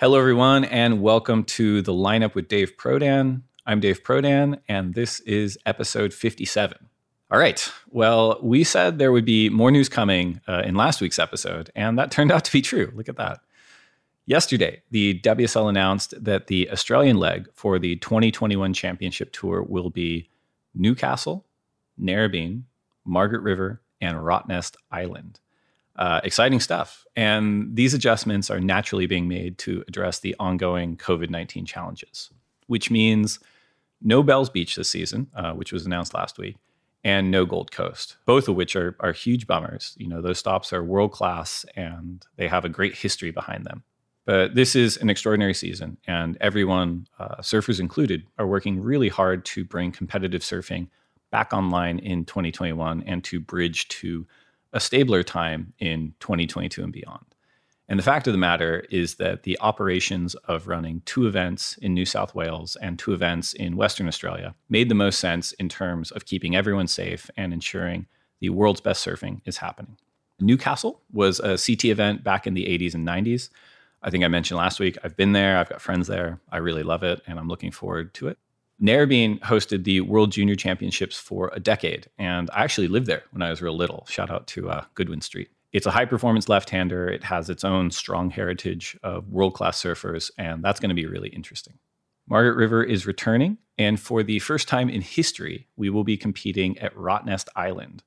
Hello, everyone, and welcome to the lineup with Dave Prodan. I'm Dave Prodan, and this is episode 57. All right. Well, we said there would be more news coming uh, in last week's episode, and that turned out to be true. Look at that. Yesterday, the WSL announced that the Australian leg for the 2021 Championship Tour will be Newcastle, Narrabeen, Margaret River, and Rottnest Island. Uh, exciting stuff. And these adjustments are naturally being made to address the ongoing COVID 19 challenges, which means no Bells Beach this season, uh, which was announced last week, and no Gold Coast, both of which are, are huge bummers. You know, those stops are world class and they have a great history behind them. But this is an extraordinary season, and everyone, uh, surfers included, are working really hard to bring competitive surfing back online in 2021 and to bridge to a stabler time in 2022 and beyond. And the fact of the matter is that the operations of running two events in New South Wales and two events in Western Australia made the most sense in terms of keeping everyone safe and ensuring the world's best surfing is happening. Newcastle was a CT event back in the 80s and 90s. I think I mentioned last week, I've been there, I've got friends there. I really love it, and I'm looking forward to it. Narrabeen hosted the World Junior Championships for a decade, and I actually lived there when I was real little. Shout out to uh, Goodwin Street. It's a high performance left hander. It has its own strong heritage of world class surfers, and that's going to be really interesting. Margaret River is returning, and for the first time in history, we will be competing at Rottnest Island,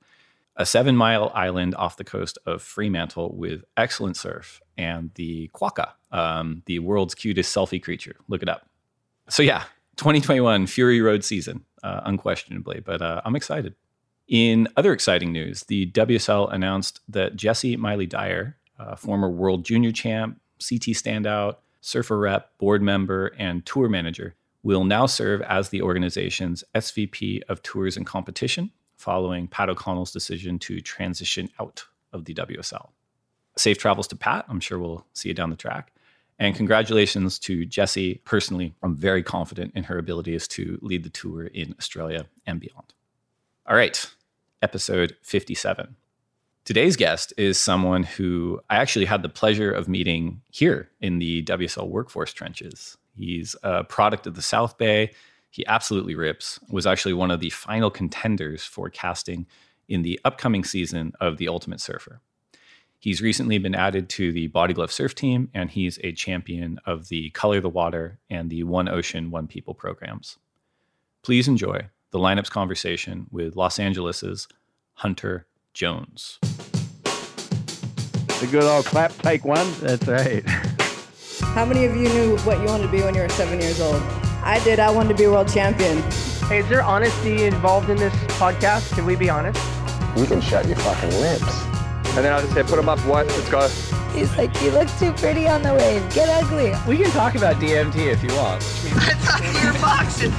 a seven mile island off the coast of Fremantle with excellent surf and the quokka, um, the world's cutest selfie creature. Look it up. So, yeah, 2021 Fury Road season, uh, unquestionably, but uh, I'm excited. In other exciting news, the WSL announced that Jessi Miley Dyer, uh, former world junior champ, CT standout, surfer rep, board member, and tour manager, will now serve as the organization's SVP of Tours and Competition following Pat O'Connell's decision to transition out of the WSL. Safe travels to Pat. I'm sure we'll see you down the track. And congratulations to Jessi. Personally, I'm very confident in her abilities to lead the tour in Australia and beyond. All right, episode 57. Today's guest is someone who I actually had the pleasure of meeting here in the WSL workforce trenches. He's a product of the South Bay. He absolutely rips. Was actually one of the final contenders for casting in the upcoming season of The Ultimate Surfer. He's recently been added to the Body Glove Surf team, and he's a champion of the Color the Water and the One Ocean, One People programs. Please enjoy the lineup's conversation with Los Angeles's Hunter Jones. The good old clap, take one. That's right. How many of you knew what you wanted to be when you were seven years old? I did. I wanted to be a world champion. Hey, is there honesty involved in this podcast? Can we be honest? You can shut your fucking lips. And then I'll just say, put them up, what? Let's go. He's like, you look too pretty on the wave. Get ugly. We can talk about DMT if you want. I thought you were boxing.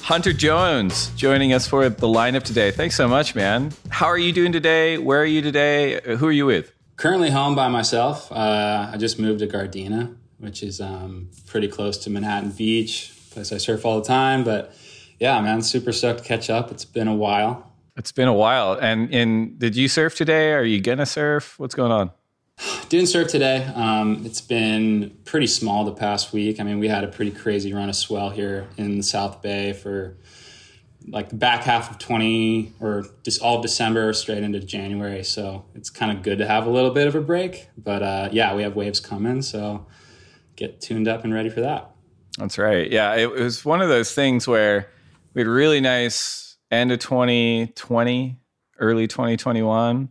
Hunter Jones joining us for the lineup today. Thanks so much, man. How are you doing today? Where are you today? Who are you with? Currently home by myself. Uh, I just moved to Gardena, which is um, pretty close to Manhattan Beach, place I surf all the time. But yeah, man, super stoked to catch up. It's been a while. It's been a while. And and did you surf today? Are you gonna surf? What's going on? Didn't surf today. Um, it's been pretty small the past week. I mean, we had a pretty crazy run of swell here in the South Bay for like the back half of 20 or just all of December straight into January. So it's kind of good to have a little bit of a break. But uh, yeah, we have waves coming. So get tuned up and ready for that. That's right. Yeah, it was one of those things where we had really nice end of 2020, early 2021.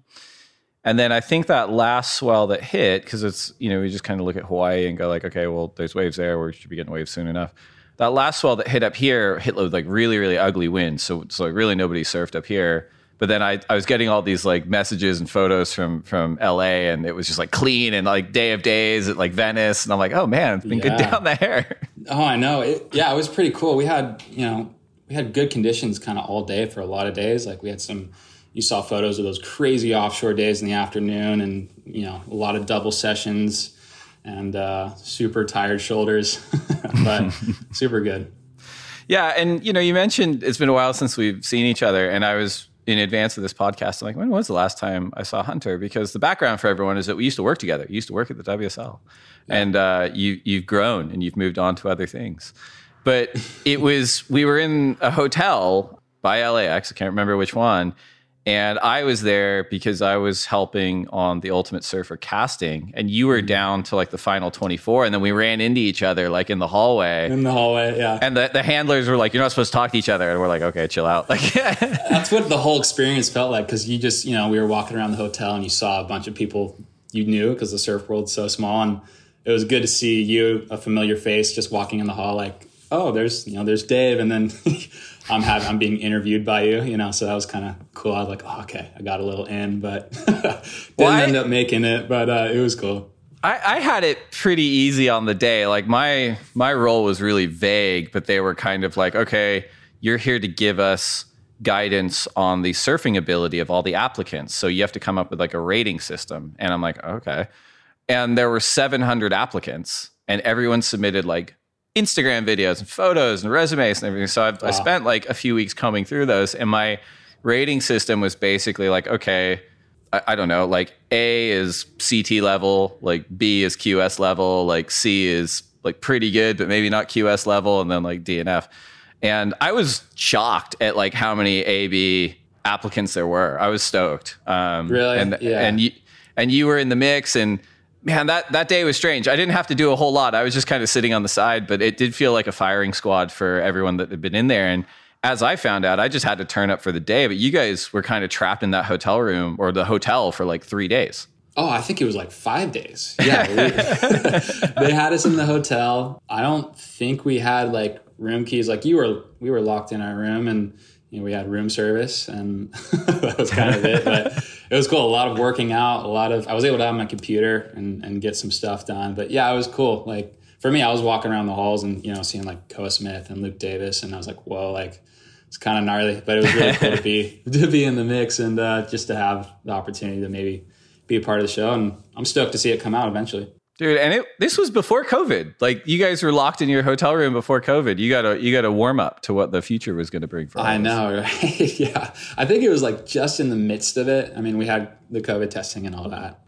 And then I think that last swell that hit, because it's, you know, we just kind of look at Hawaii and go like, okay, well, there's waves there. We should be getting waves soon enough. That last swell that hit up here hit with like really, really ugly winds. So, so like really nobody surfed up here. But then I, I was getting all these like messages and photos from from LA and it was just like clean and like day of days at like Venice. And I'm like, oh man, it's been yeah. good down there. Oh, I know. It, yeah, it was pretty cool. We had, you know, we had good conditions kind of all day for a lot of days. Like we had some, you saw photos of those crazy offshore days in the afternoon, and you know a lot of double sessions and uh, super tired shoulders, but super good. Yeah, and you know, you mentioned it's been a while since we've seen each other, and I was in advance of this podcast, I'm like, when was the last time I saw Hunter? Because the background for everyone is that we used to work together. You used to work at the WSL, yeah. and uh, you you've grown and you've moved on to other things. But it was we were in a hotel by LAX. I can't remember which one and I was there because I was helping on the Ultimate Surfer casting, and you were mm-hmm. down to like the final 24, and then we ran into each other like in the hallway. In the hallway, yeah. And the, the handlers were like, You're not supposed to talk to each other. And we're like, Okay, chill out. Like, that's what the whole experience felt like because you just, you know, we were walking around the hotel and you saw a bunch of people you knew because the surf world's so small. And it was good to see you, a familiar face, just walking in the hall, like, Oh, there's, you know, there's Dave. And then, I'm having I'm being interviewed by you, you know, so that was kind of cool. I was like, oh, okay, I got a little in, but didn't well, I, end up making it, but uh, it was cool. I, I had it pretty easy on the day. Like my my role was really vague, but they were kind of like, okay, you're here to give us guidance on the surfing ability of all the applicants. So you have to come up with like a rating system. And I'm like, okay. And there were 700 applicants, and everyone submitted like Instagram videos and photos and resumes and everything. So I've, wow. I spent like a few weeks combing through those, and my rating system was basically like, okay, I, I, don't know, like A is CT level, like B is QS level, like C is like pretty good, but maybe not QS level, and then like D and F. And I was shocked at like how many AB applicants there were. I was stoked. Um, really? And yeah. and you and you were in the mix and man, that, that day was strange. I didn't have to do a whole lot. I was just kind of sitting on the side, but it did feel like a firing squad for everyone that had been in there. And as I found out, I just had to turn up for the day. But you guys were kind of trapped in that hotel room or the hotel for like three days. Oh, I think it was like five days. Yeah. We, they had us in the hotel. I don't think we had like room keys. Like you were, we were locked in our room and you know, we had room service and that was kind of it. But it was cool. A lot of working out, a lot of, I was able to have my computer and, and get some stuff done. But yeah, it was cool. Like for me, I was walking around the halls and, you know, seeing like Koa Smith and Luke Davis. And I was like, whoa, like it's kind of gnarly, but it was really cool to be, to be in the mix and uh, just to have the opportunity to maybe be a part of the show. And I'm stoked to see it come out eventually. Dude, and it this was before COVID. Like you guys were locked in your hotel room before COVID. You gotta you gotta warm up to what the future was gonna bring for us. I know, right? yeah. I think it was like just in the midst of it. I mean, we had the COVID testing and all that.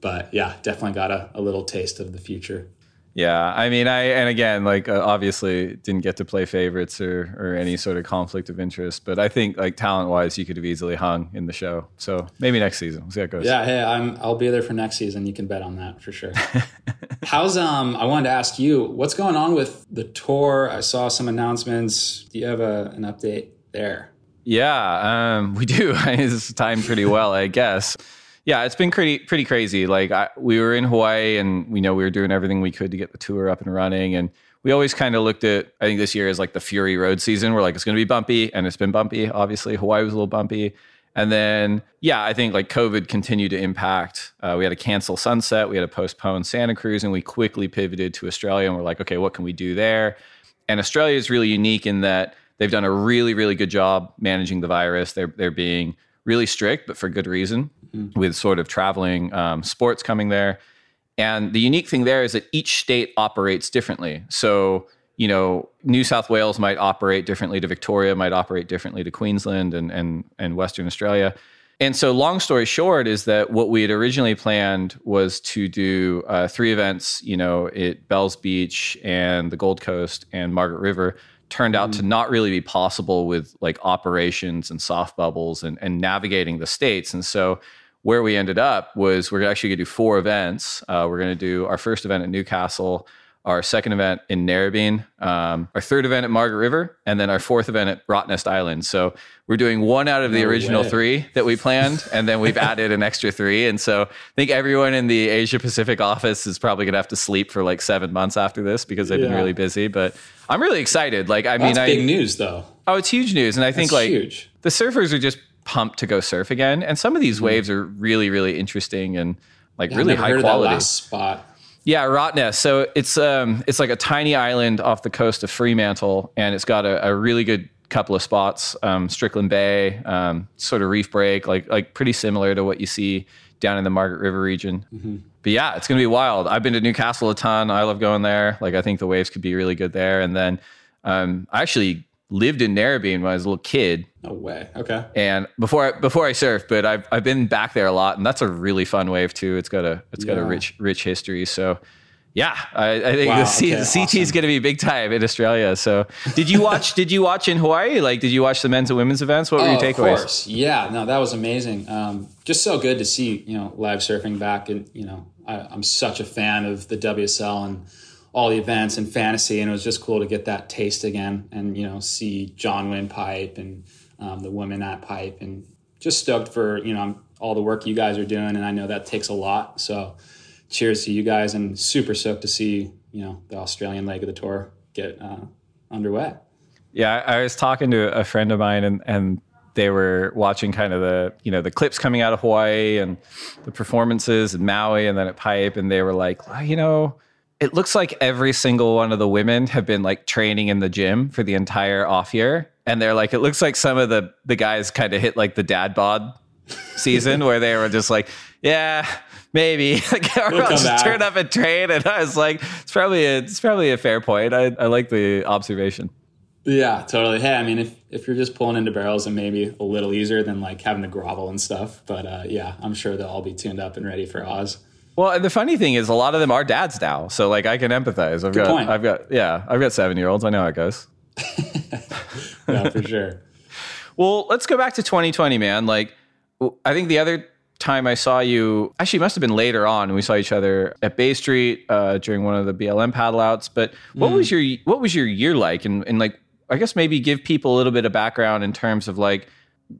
But yeah, definitely got a, a little taste of the future. Yeah, I mean, I and again, like uh, obviously didn't get to play favorites or or any sort of conflict of interest, but I think like talent wise, you could have easily hung in the show. So maybe next season, we'll see how it goes. Yeah, hey, I'm I'll be there for next season. You can bet on that for sure. How's um? I wanted to ask you, what's going on with the tour? I saw some announcements. Do you have a, an update there? Yeah, um, we do. it's timed pretty well, I guess. Yeah, it's been pretty pretty crazy. Like I, we were in Hawaii, and we know we were doing everything we could to get the tour up and running. And we always kind of looked at I think this year is like the Fury Road season. We're like it's going to be bumpy, and it's been bumpy. Obviously, Hawaii was a little bumpy. And then, yeah, I think like COVID continued to impact. Uh, we had to cancel Sunset, we had to postpone Santa Cruz, and we quickly pivoted to Australia. And we're like, okay, what can we do there? And Australia is really unique in that they've done a really, really good job managing the virus. They're they're being really strict, but for good reason mm-hmm. with sort of traveling um, sports coming there. And the unique thing there is that each state operates differently. So, you know, New South Wales might operate differently to Victoria, might operate differently to Queensland and, and, and Western Australia. And so, long story short, is that what we had originally planned was to do uh, three events, you know, at Bells Beach and the Gold Coast and Margaret River turned out mm. to not really be possible with like operations and soft bubbles and, and navigating the states. And so where we ended up was we're actually going to do four events. Uh, we're going to do our first event at Newcastle, our second event in Narrabeen, um, our third event at Margaret River, and then our fourth event at Rottnest Island. So we're doing one out of the no original way. three that we planned, and then we've added an extra three. And so I think everyone in the Asia Pacific office is probably going to have to sleep for like seven months after this because they've yeah. been really busy. But I'm really excited. Like, I That's mean, big I, news though. Oh, it's huge news, and I think That's like huge. the surfers are just pumped to go surf again. And some of these mm-hmm. waves are really, really interesting and like yeah, really high quality. spot. Yeah, Rottnest. So it's um it's like a tiny island off the coast of Fremantle, and it's got a, a really good couple of spots. Um, Strickland Bay, um, sort of reef break, like like pretty similar to what you see down in the Margaret River region. Mm-hmm. But yeah, it's gonna be wild. I've been to Newcastle a ton. I love going there. Like I think the waves could be really good there. And then um, I actually lived in Narrabeen when I was a little kid. No way. Okay. And before I, before I surfed, but I've I've been back there a lot, and that's a really fun wave too. It's got a it's got a rich rich history. So. Yeah, I, I think Wow, the, C, okay, the CT is going to be big time in Australia. So, did you watch? did you watch in Hawaii? Like, did you watch the men's and women's events? What were your Oh, of takeaways? course. Yeah, no, that was amazing. Um, just so good to see, you know, live surfing back. And, you know, I, I'm such a fan of the WSL and all the events and fantasy. And it was just cool to get that taste again and, you know, see John win pipe and um, the women at pipe and just stoked for, you know, all the work you guys are doing. And I know that takes a lot. So cheers to you guys and super stoked to see, you know, the Australian leg of the tour get uh, underway. Yeah, I I was talking to a friend of mine, and and they were watching kind of the you know the clips coming out of Hawaii and the performances in Maui, and then at Pipe, and they were like, well, you know, it looks like every single one of the women have been like training in the gym for the entire off year, and they're like, it looks like some of the the guys kind of hit like the dad bod season where they were just like, yeah. Maybe like, We'll I'll just back. turn up and train, and I was like, "It's probably a, it's probably a fair point." I, I like the observation. Yeah, totally. Hey, I mean, if, if you're just pulling into barrels and maybe a little easier than like having to grovel and stuff, but uh, yeah, I'm sure they'll all be tuned up and ready for Oz. Well, and the funny thing is, a lot of them are dads now, so like I can empathize. I've got, point. I've got, yeah, I've got seven year olds. I know how it goes. Yeah, for sure. Well, let's go back to 2020, man. Like, I think the other time I saw you, actually, it must have been later on. We saw each other at Bay Street uh, during one of the BLM paddle outs. But what was your what was your year like? And, and like, I guess maybe give people a little bit of background in terms of like,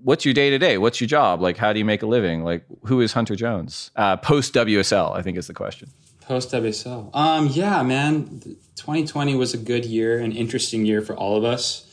what's your day to day? What's your job? Like, how do you make a living? Like, who is Hunter Jones? Uh, Post WSL, I think is the question. Post WSL. Um, yeah, man, 2020 was a good year, an interesting year for all of us.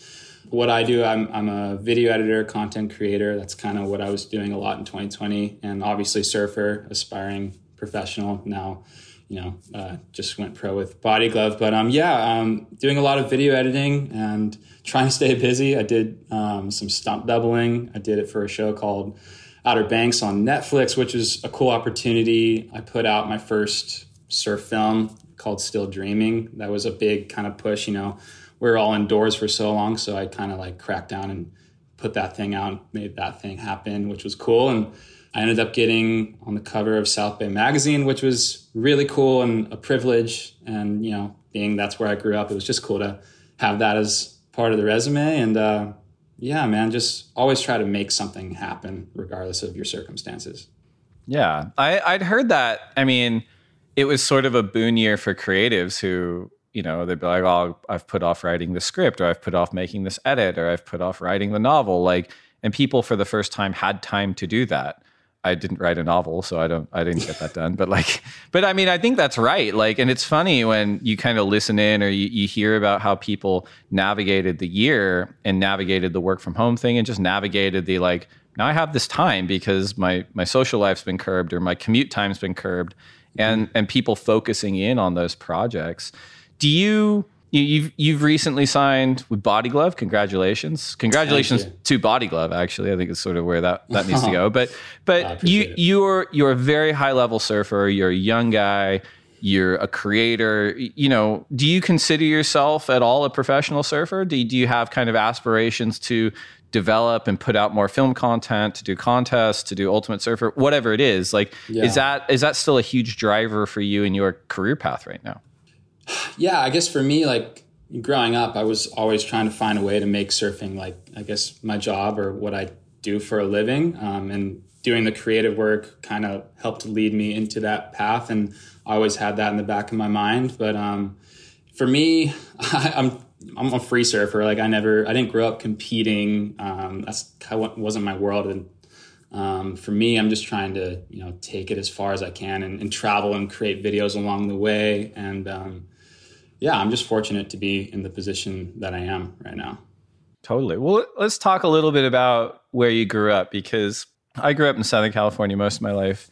What I do, I'm, I'm a video editor, content creator. That's kind of what I was doing a lot in 2020. And obviously, surfer, aspiring professional. Now, you know, uh, just went pro with Body Glove. But um, yeah, um, doing a lot of video editing and trying to stay busy. I did um, some stunt doubling. I did it for a show called Outer Banks on Netflix, which is a cool opportunity. I put out my first surf film called Still Dreaming. That was a big kind of push, you know. We were all indoors for so long, so I kind of like cracked down and put that thing out, made that thing happen, which was cool. And I ended up getting on the cover of South Bay Magazine, which was really cool and a privilege. And, you know, being that's where I grew up, it was just cool to have that as part of the resume. And, uh, yeah, man, just always try to make something happen regardless of your circumstances. Yeah, I, I'd heard that. I mean, it was sort of a boon year for creatives who, you know, they'd be like, "Oh, I've put off writing the script, or I've put off making this edit, or I've put off writing the novel." Like, and people for the first time had time to do that. I didn't write a novel, so I don't, I didn't get that done. But like, but I mean, I think that's right. Like, and it's funny when you kind of listen in or you, you hear about how people navigated the year and navigated the work from home thing and just navigated the like, now I have this time because my my social life's been curbed or my commute time's been curbed, and and people focusing in on those projects. Do you? You- You've you've recently signed with Body Glove. Congratulations! Congratulations to Body Glove. Actually, I think it's sort of where that, that needs to go. But but you it. you're you're a very high level surfer. You're a young guy. You're a creator. You know, do you consider yourself at all a professional surfer? Do you, do you have kind of aspirations to develop and put out more film content, to do contests, to do Ultimate Surfer, whatever it is? Like, Yeah. is that is that still a huge driver for you in your career path right now? Yeah, I guess for me, like growing up, I was always trying to find a way to make surfing like I guess my job or what I do for a living. Um, and doing the creative work kind of helped lead me into that path, and I always had that in the back of my mind. But um, for me, I, I'm I'm a free surfer. Like I never, I didn't grow up competing. Um, that's kind of wasn't my world, and um, for me, I'm just trying to you know take it as far as I can and, and travel and create videos along the way. And um, yeah, I'm just fortunate to be in the position that I am right now. Totally. Well, let's talk a little bit about where you grew up because I grew up in Southern California most of my life.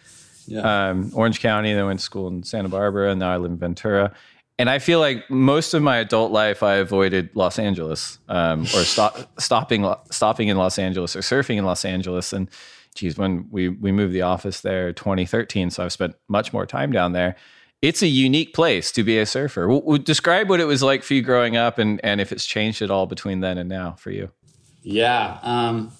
Yeah, um, Orange County, then went to school in Santa Barbara, and now I live in Ventura. And I feel like most of my adult life, I avoided Los Angeles um, or stop, stopping stopping in Los Angeles or surfing in Los Angeles. And geez, when we we moved the office there 2013, so I've spent much more time down there. It's a unique place to be a surfer. W- w- describe what it was like for you growing up, and and if it's changed at all between then and now for you. Yeah, um,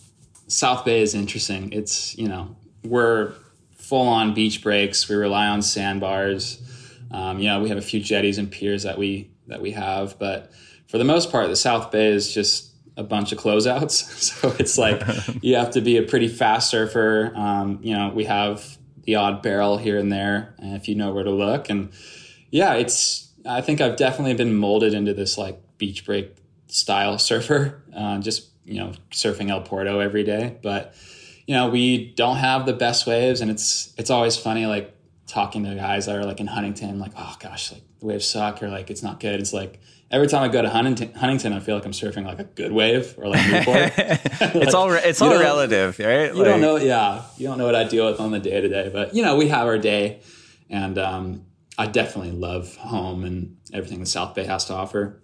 South Bay is interesting. It's you know we're full on beach breaks. We rely on sandbars. Um, you know we have a few jetties and piers that we that we have, but for the most part, the South Bay is just a bunch of closeouts. so it's like you have to be a pretty fast surfer. Um, you know we have the odd barrel here and there if you know where to look. And yeah, it's I think I've definitely been molded into this like beach break style surfer. Uh, just you know surfing El Porto every day, but you know we don't have the best waves, and it's it's always funny like talking to guys that are like in Huntington, like oh gosh, like the waves suck or like it's not good. It's like every time I go to Huntington, Huntington, I feel like I'm surfing like a good wave or like Newport. like, it's all it's all relative, right? You like, don't know, yeah, you don't know what I deal with on the day to day, but you know we have our day, and um, I definitely love home and everything the South Bay has to offer.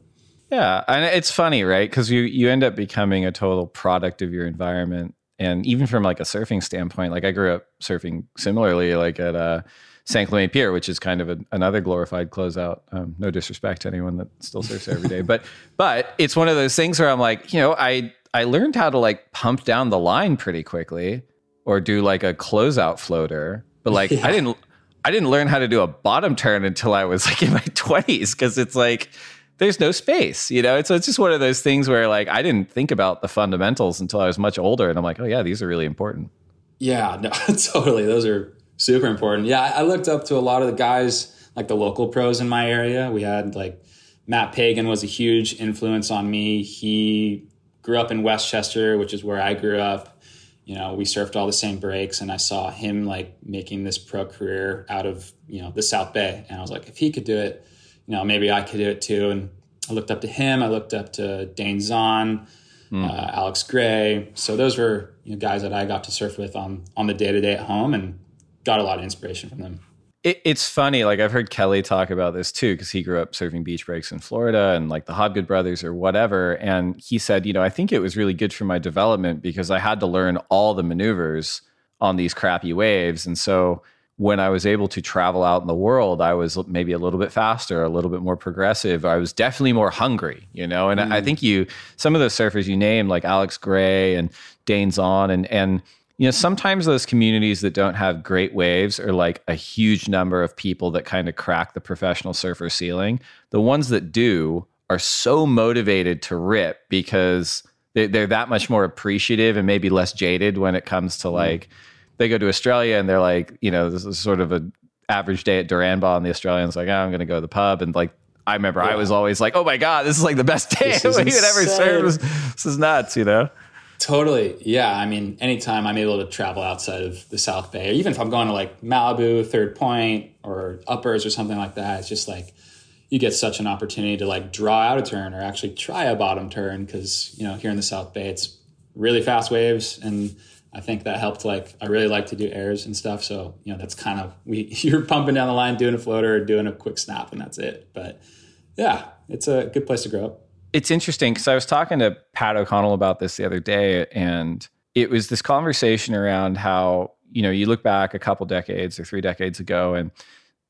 Yeah, and it's funny, right? Because you you end up becoming a total product of your environment, and even from like a surfing standpoint, like I grew up surfing similarly, like at uh San Clemente Pier, which is kind of a, another glorified closeout. Um, no disrespect to anyone that still surfs every day, but but it's one of those things where I'm like, you know, I I learned how to like pump down the line pretty quickly, or do like a closeout floater, but like yeah. I didn't I didn't learn how to do a bottom turn until I was like in my 20s because it's like there's no space, you know. So it's just one of those things where like I didn't think about the fundamentals until I was much older, and I'm like, oh yeah, these are really important. Yeah, no, totally. Those are super important. Yeah, I looked up to a lot of the guys, like the local pros in my area. We had like Matt Pagan was a huge influence on me. He grew up in Westchester, which is where I grew up. You know, we surfed all the same breaks, and I saw him like making this pro career out of you know the South Bay, and I was like, if he could do it, you know, maybe I could do it too. And I looked up to him. I looked up to Dane Zaun, mm. uh, Alex Gray. So those were you know, guys that I got to surf with on on the day to day at home, and got a lot of inspiration from them. It, it's funny, like I've heard Kelly talk about this too, because he grew up surfing beach breaks in Florida and like the Hobgood brothers or whatever. And he said, you know, I think it was really good for my development because I had to learn all the maneuvers on these crappy waves. And so when I was able to travel out in the world, I was maybe a little bit faster, a little bit more progressive. I was definitely more hungry, you know. And mm. I think you, some of those surfers you name, like Alex Gray and Dane Zaun, and and you know, sometimes those communities that don't have great waves are like a huge number of people that kind of crack the professional surfer ceiling. The ones that do are so motivated to rip because they, are that much more appreciative and maybe less jaded when it comes to mm-hmm. like, they go to Australia and they're like, you know, this is sort of an average day at Duranbah, and the Australians like, oh, I'm going to go to the pub, and like I remember yeah. I was always like, oh my god, this is like the best day we could ever serve. This is nuts, you know. Totally. Yeah. I mean, anytime I'm able to travel outside of the South Bay, even if I'm going to like Malibu, Third Point, or Uppers or something like that, it's just like you get such an opportunity to like draw out a turn or actually try a bottom turn because, you know, here in the South Bay, it's really fast waves. And I think that helped. Like, I really like to do airs and stuff. So, you know, that's kind of, we, you're pumping down the line, doing a floater or doing a quick snap, and that's it. But yeah, it's a good place to grow up it's interesting because I was talking to Pat O'Connell about this the other day, and it was this conversation around how you know you look back a couple decades or three decades ago, and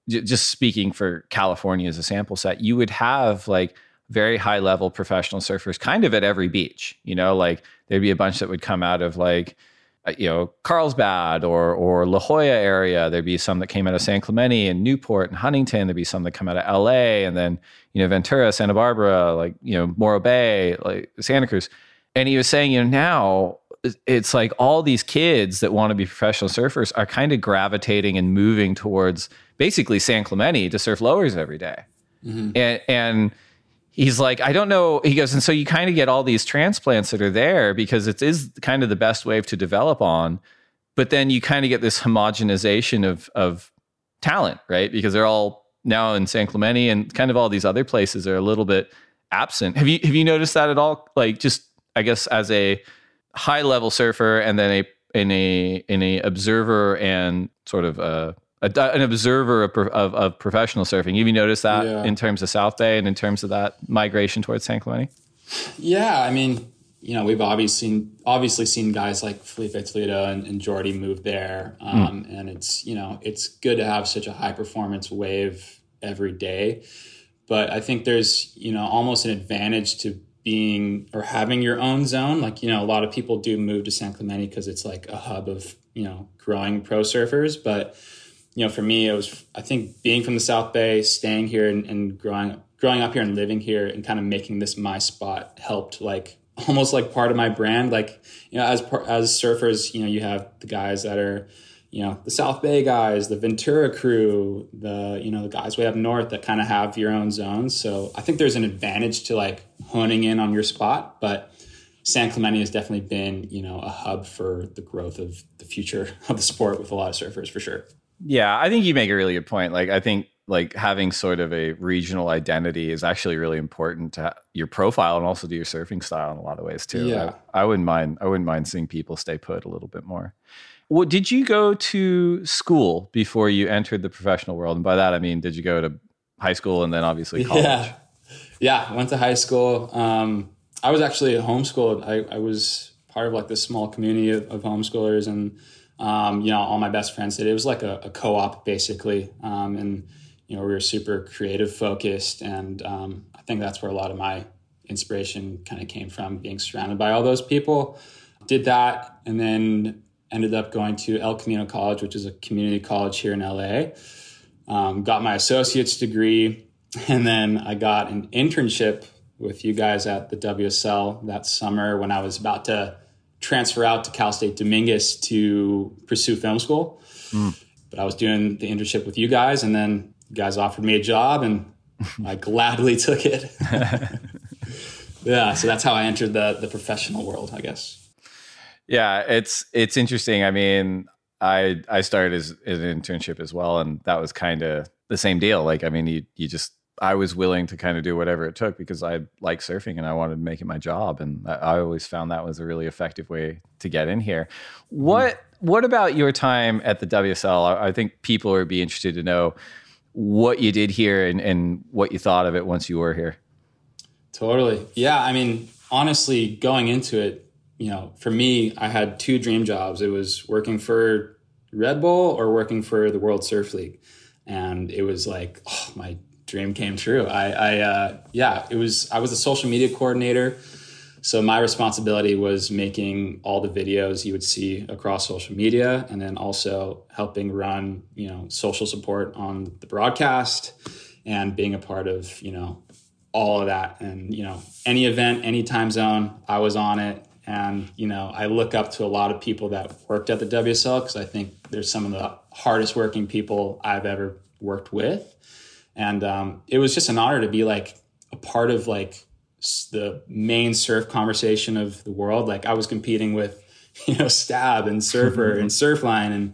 j- just speaking for California as a sample set, you would have like very high level professional surfers kind of at every beach. You know, like there'd be a bunch that would come out of like you know Carlsbad or or La Jolla area. There'd be some that came out of San Clemente and Newport and Huntington. There'd be some that come out of L.A. and then you know Ventura, Santa Barbara, like you know Morro Bay, like Santa Cruz. And he was saying, you know, now it's like all these kids that want to be professional surfers are kind of gravitating and moving towards basically San Clemente to surf lowers every day. Mm-hmm. and and he's like, I don't know. He goes, and so you kind of get all these transplants that are there because it is kind of the best wave to develop on. But then you kind of get this homogenization of of talent, right? Because they're all now in San Clemente and kind of all these other places are a little bit absent. Have you have you noticed that at all? Like just I guess as a high level surfer and then a in a in a observer and sort of a a, an observer of, of, of, professional surfing. Have you noticed that yeah. in terms of South Bay and in terms of that migration towards San Clemente? Yeah, I mean, you know, we've obviously obviously seen guys like Filipe Toledo and, and Jordy move there, um, mm. and it's you know it's good to have such a high performance wave every day. But I think there's you know almost an advantage to being or having your own zone. Like you know, a lot of people do move to San Clemente because it's like a hub of you know growing pro surfers, but you know, for me, it was I think being from the South Bay, staying here and, and growing growing up here and living here and kind of making this my spot helped like almost like part of my brand. Like, you know, as as surfers, you know, you have the guys that are, you know, the South Bay guys, the Ventura crew, the you know the guys way up north that kind of have your own zones. So I think there's an advantage to like honing in on your spot, but. San Clemente has definitely been, you know, a hub for the growth of the future of the sport with a lot of surfers for sure. Yeah, I think you make a really good point. Like, I think like having sort of a regional identity is actually really important to your profile and also to your surfing style in a lot of ways too. Yeah. I, I wouldn't mind. I wouldn't mind seeing people stay put a little bit more. Well, did you go to school before you entered the professional world? And by that I mean, did you go to high school and then obviously college? Yeah, yeah. Went to high school. Um, I was actually homeschooled. I, I was part of like this small community of, of homeschoolers, and um, you know, all my best friends did. It was like a, a co-op basically, um, and you know, we were super creative focused. And um, I think that's where a lot of my inspiration kind of came from being surrounded by all those people. Did that and then ended up going to El Camino College, which is a community college here in LA. Um, got my associate's degree, and then I got an internship with you guys at the WSL that summer when I was about to transfer out to Cal State Dominguez to pursue film school. Mm. But I was doing the internship with you guys, and then you guys offered me a job and I gladly took it. yeah, so that's how I entered the the professional world, I guess. Yeah, it's it's interesting. I mean, I I started as, as an internship as well, and that was kind of the same deal. Like, I mean, you you just I was willing to kind of do whatever it took because I like surfing and I wanted to make it my job, and I, always found that was a really effective way to get in here. Hmm. What what about your time at the WSL? I, I think people would be interested to know what you did here and, and what you thought of it once you were here. Totally. Yeah. I mean, honestly, going into it, you know, for me, I had two dream jobs. It was working for Red Bull or working for the World Surf League. And it was like, oh, my dream came true. I, I uh, yeah, it was, I was a social media coordinator so my responsibility was making all the videos you would see across social media and then also helping run, you know, social support on the broadcast and being a part of, you know, all of that and, you know, any event, any time zone, I was on it and, you know, I look up to a lot of people that worked at the WSL because I think they're some of the hardest working people I've ever worked with. And um, it was just an honor to be like a part of like the main surf conversation of the world. Like I was competing with, you know, Stab and Surfer and Surfline, and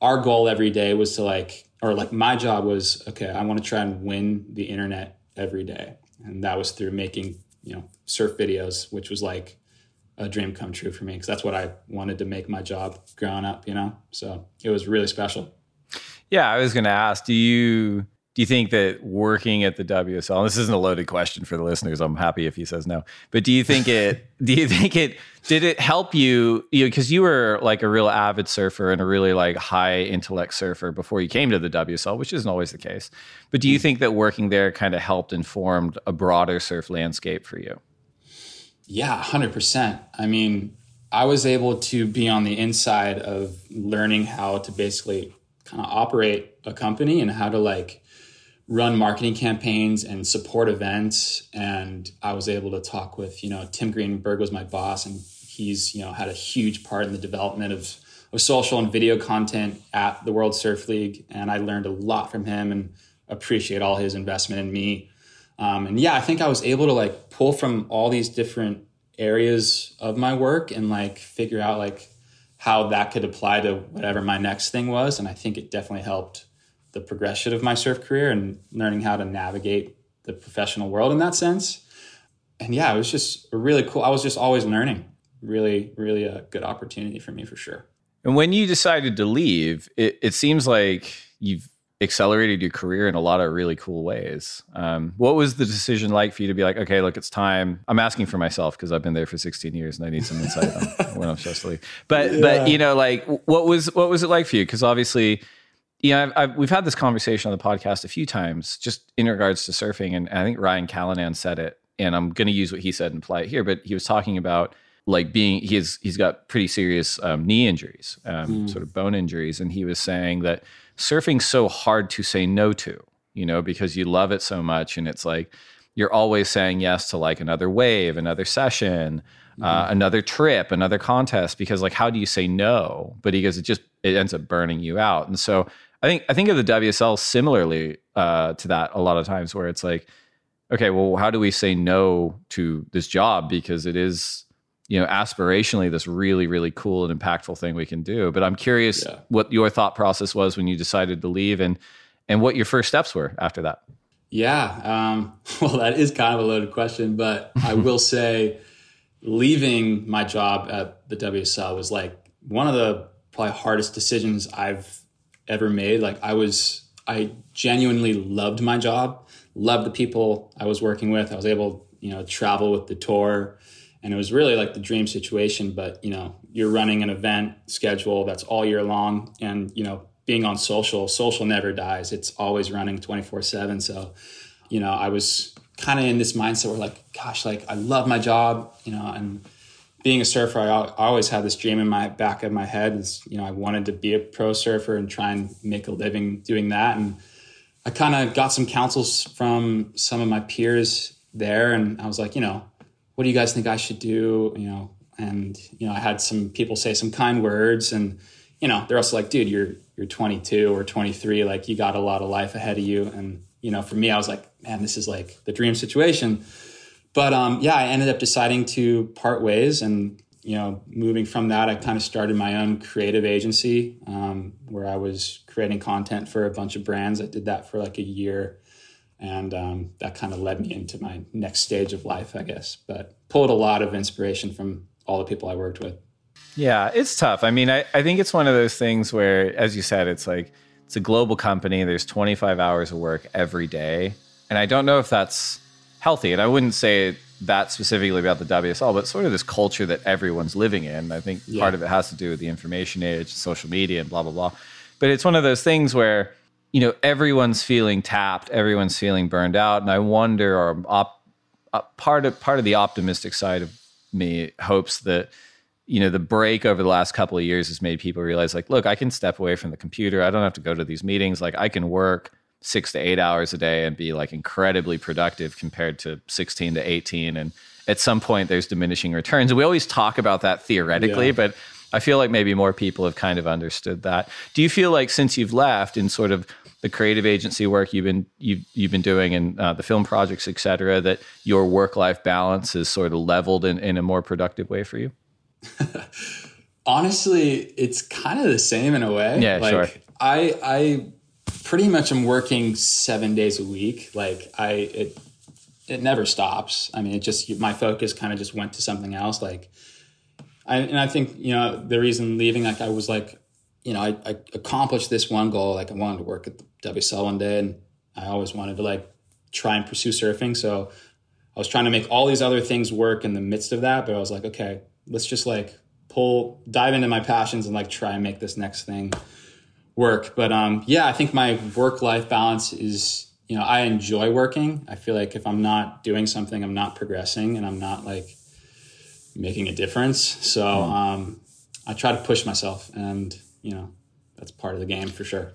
our goal every day was to like, or like my job was, okay, I want to try and win the internet every day, and that was through making, you know, surf videos, which was like a dream come true for me because that's what I wanted to make my job growing up, you know. So it was really special. Yeah, I was going to ask, do you do you think that working at the WSL, this isn't a loaded question for the listeners. I'm happy if he says no. But do you think it, do you think it, did it help you, you know, cause you were like a real avid surfer and a really like high intellect surfer before you came to the WSL, which isn't always the case. But do you mm. think that working there kind of helped informed a broader surf landscape for you? Yeah, 100%. I mean, I was able to be on the inside of learning how to basically kind of operate a company and how to like run marketing campaigns and support events. And I was able to talk with, you know, Tim Greenberg was my boss and he's, you know, had a huge part in the development of, of social and video content at the World Surf League. And I learned a lot from him and appreciate all his investment in me. Um, and yeah, I think I was able to like pull from all these different areas of my work and like figure out like how that could apply to whatever my next thing was. And I think it definitely helped the progression of my surf career and learning how to navigate the professional world in that sense. And yeah, it was just really cool. I was just always learning. Really, really a good opportunity for me for sure. And when you decided to leave, it, it seems like you've accelerated your career in a lot of really cool ways. Um, what was the decision like for you to be like, okay, look, it's time. I'm asking for myself because I've been there for 16 years and I need some insight on when I'm supposed to leave. But yeah. but you know, like, what was what was it like for you? Because obviously, know, I've, I've, we've had this conversation on the podcast a few times, just in regards to surfing, and I think Ryan Callinan said it, and I'm going to use what he said and apply it here. But he was talking about like being he's he's got pretty serious um, knee injuries, um, mm. sort of bone injuries, and he was saying that surfing's so hard to say no to, you know, because you love it so much. And it's like you're always saying yes to like another wave, another session, uh, mm-hmm. uh, another trip, another contest, because like, how do you say no? But he goes, it just, it ends up burning you out. And so I think, I think of the WSL similarly uh, to that a lot of times where it's like, okay, well, how do we say no to this job? Because it is, you know, aspirationally this really, really cool and impactful thing we can do. But I'm curious yeah. what your thought process was when you decided to leave and and what your first steps were after that. Yeah. Um, well, that is kind of a loaded question, but I will say leaving my job at the WSL was like one of the probably hardest decisions I've ever made. Like I was, I genuinely loved my job, loved the people I was working with. I was able, you know, travel with the tour and it was really like the dream situation but you know you're running an event schedule that's all year long and you know being on social social never dies it's always running 24 7 so you know i was kind of in this mindset where like gosh like i love my job you know and being a surfer i always had this dream in my back of my head is you know i wanted to be a pro surfer and try and make a living doing that and i kind of got some counsels from some of my peers there and i was like you know what do you guys think I should do? You know, and you know, I had some people say some kind words, and you know, they're also like, dude, you're you're 22 or 23, like you got a lot of life ahead of you. And you know, for me, I was like, man, this is like the dream situation. But um, yeah, I ended up deciding to part ways, and you know, moving from that, I kind of started my own creative agency um, where I was creating content for a bunch of brands. I did that for like a year and um, that kind of led me into my next stage of life, I guess. But pulled a lot of inspiration from all the people I worked with. Yeah, it's tough. I mean, I, I think it's one of those things where, as you said, it's like it's a global company. There's 25 hours of work every day, and I don't know if that's healthy. And I wouldn't say that specifically about the WSL, but sort of this culture that everyone's living in. I think yeah. part of it has to do with the information age, social media, and blah blah blah. But it's one of those things where you know everyone's feeling tapped everyone's feeling burned out and i wonder or op, uh, part of part of the optimistic side of me hopes that you know the break over the last couple of years has made people realize like look i can step away from the computer i don't have to go to these meetings like i can work six to eight hours a day and be like incredibly productive compared to 16 to 18 and at some point there's diminishing returns and we always talk about that theoretically yeah. but I feel like maybe more people have kind of understood that. Do you feel like since you've left in sort of the creative agency work you've been you've, you've been doing and uh, the film projects, et cetera, that your work life balance is sort of leveled in, in a more productive way for you? Honestly, it's kind of the same in a way. Yeah, like, sure. I I pretty much I'm working seven days a week. Like I it it never stops. I mean, it just my focus kind of just went to something else. Like I, and I think you know the reason leaving, like I was like, you know, I, I accomplished this one goal. Like I wanted to work at the WSL one day, and I always wanted to like try and pursue surfing. So I was trying to make all these other things work in the midst of that. But I was like, okay, let's just like pull, dive into my passions and like try and make this next thing work. But um, yeah, I think my work life balance is, you know, I enjoy working. I feel like if I'm not doing something, I'm not progressing, and I'm not like making a difference. So mm. um, I try to push myself, and you know that's part of the game for sure.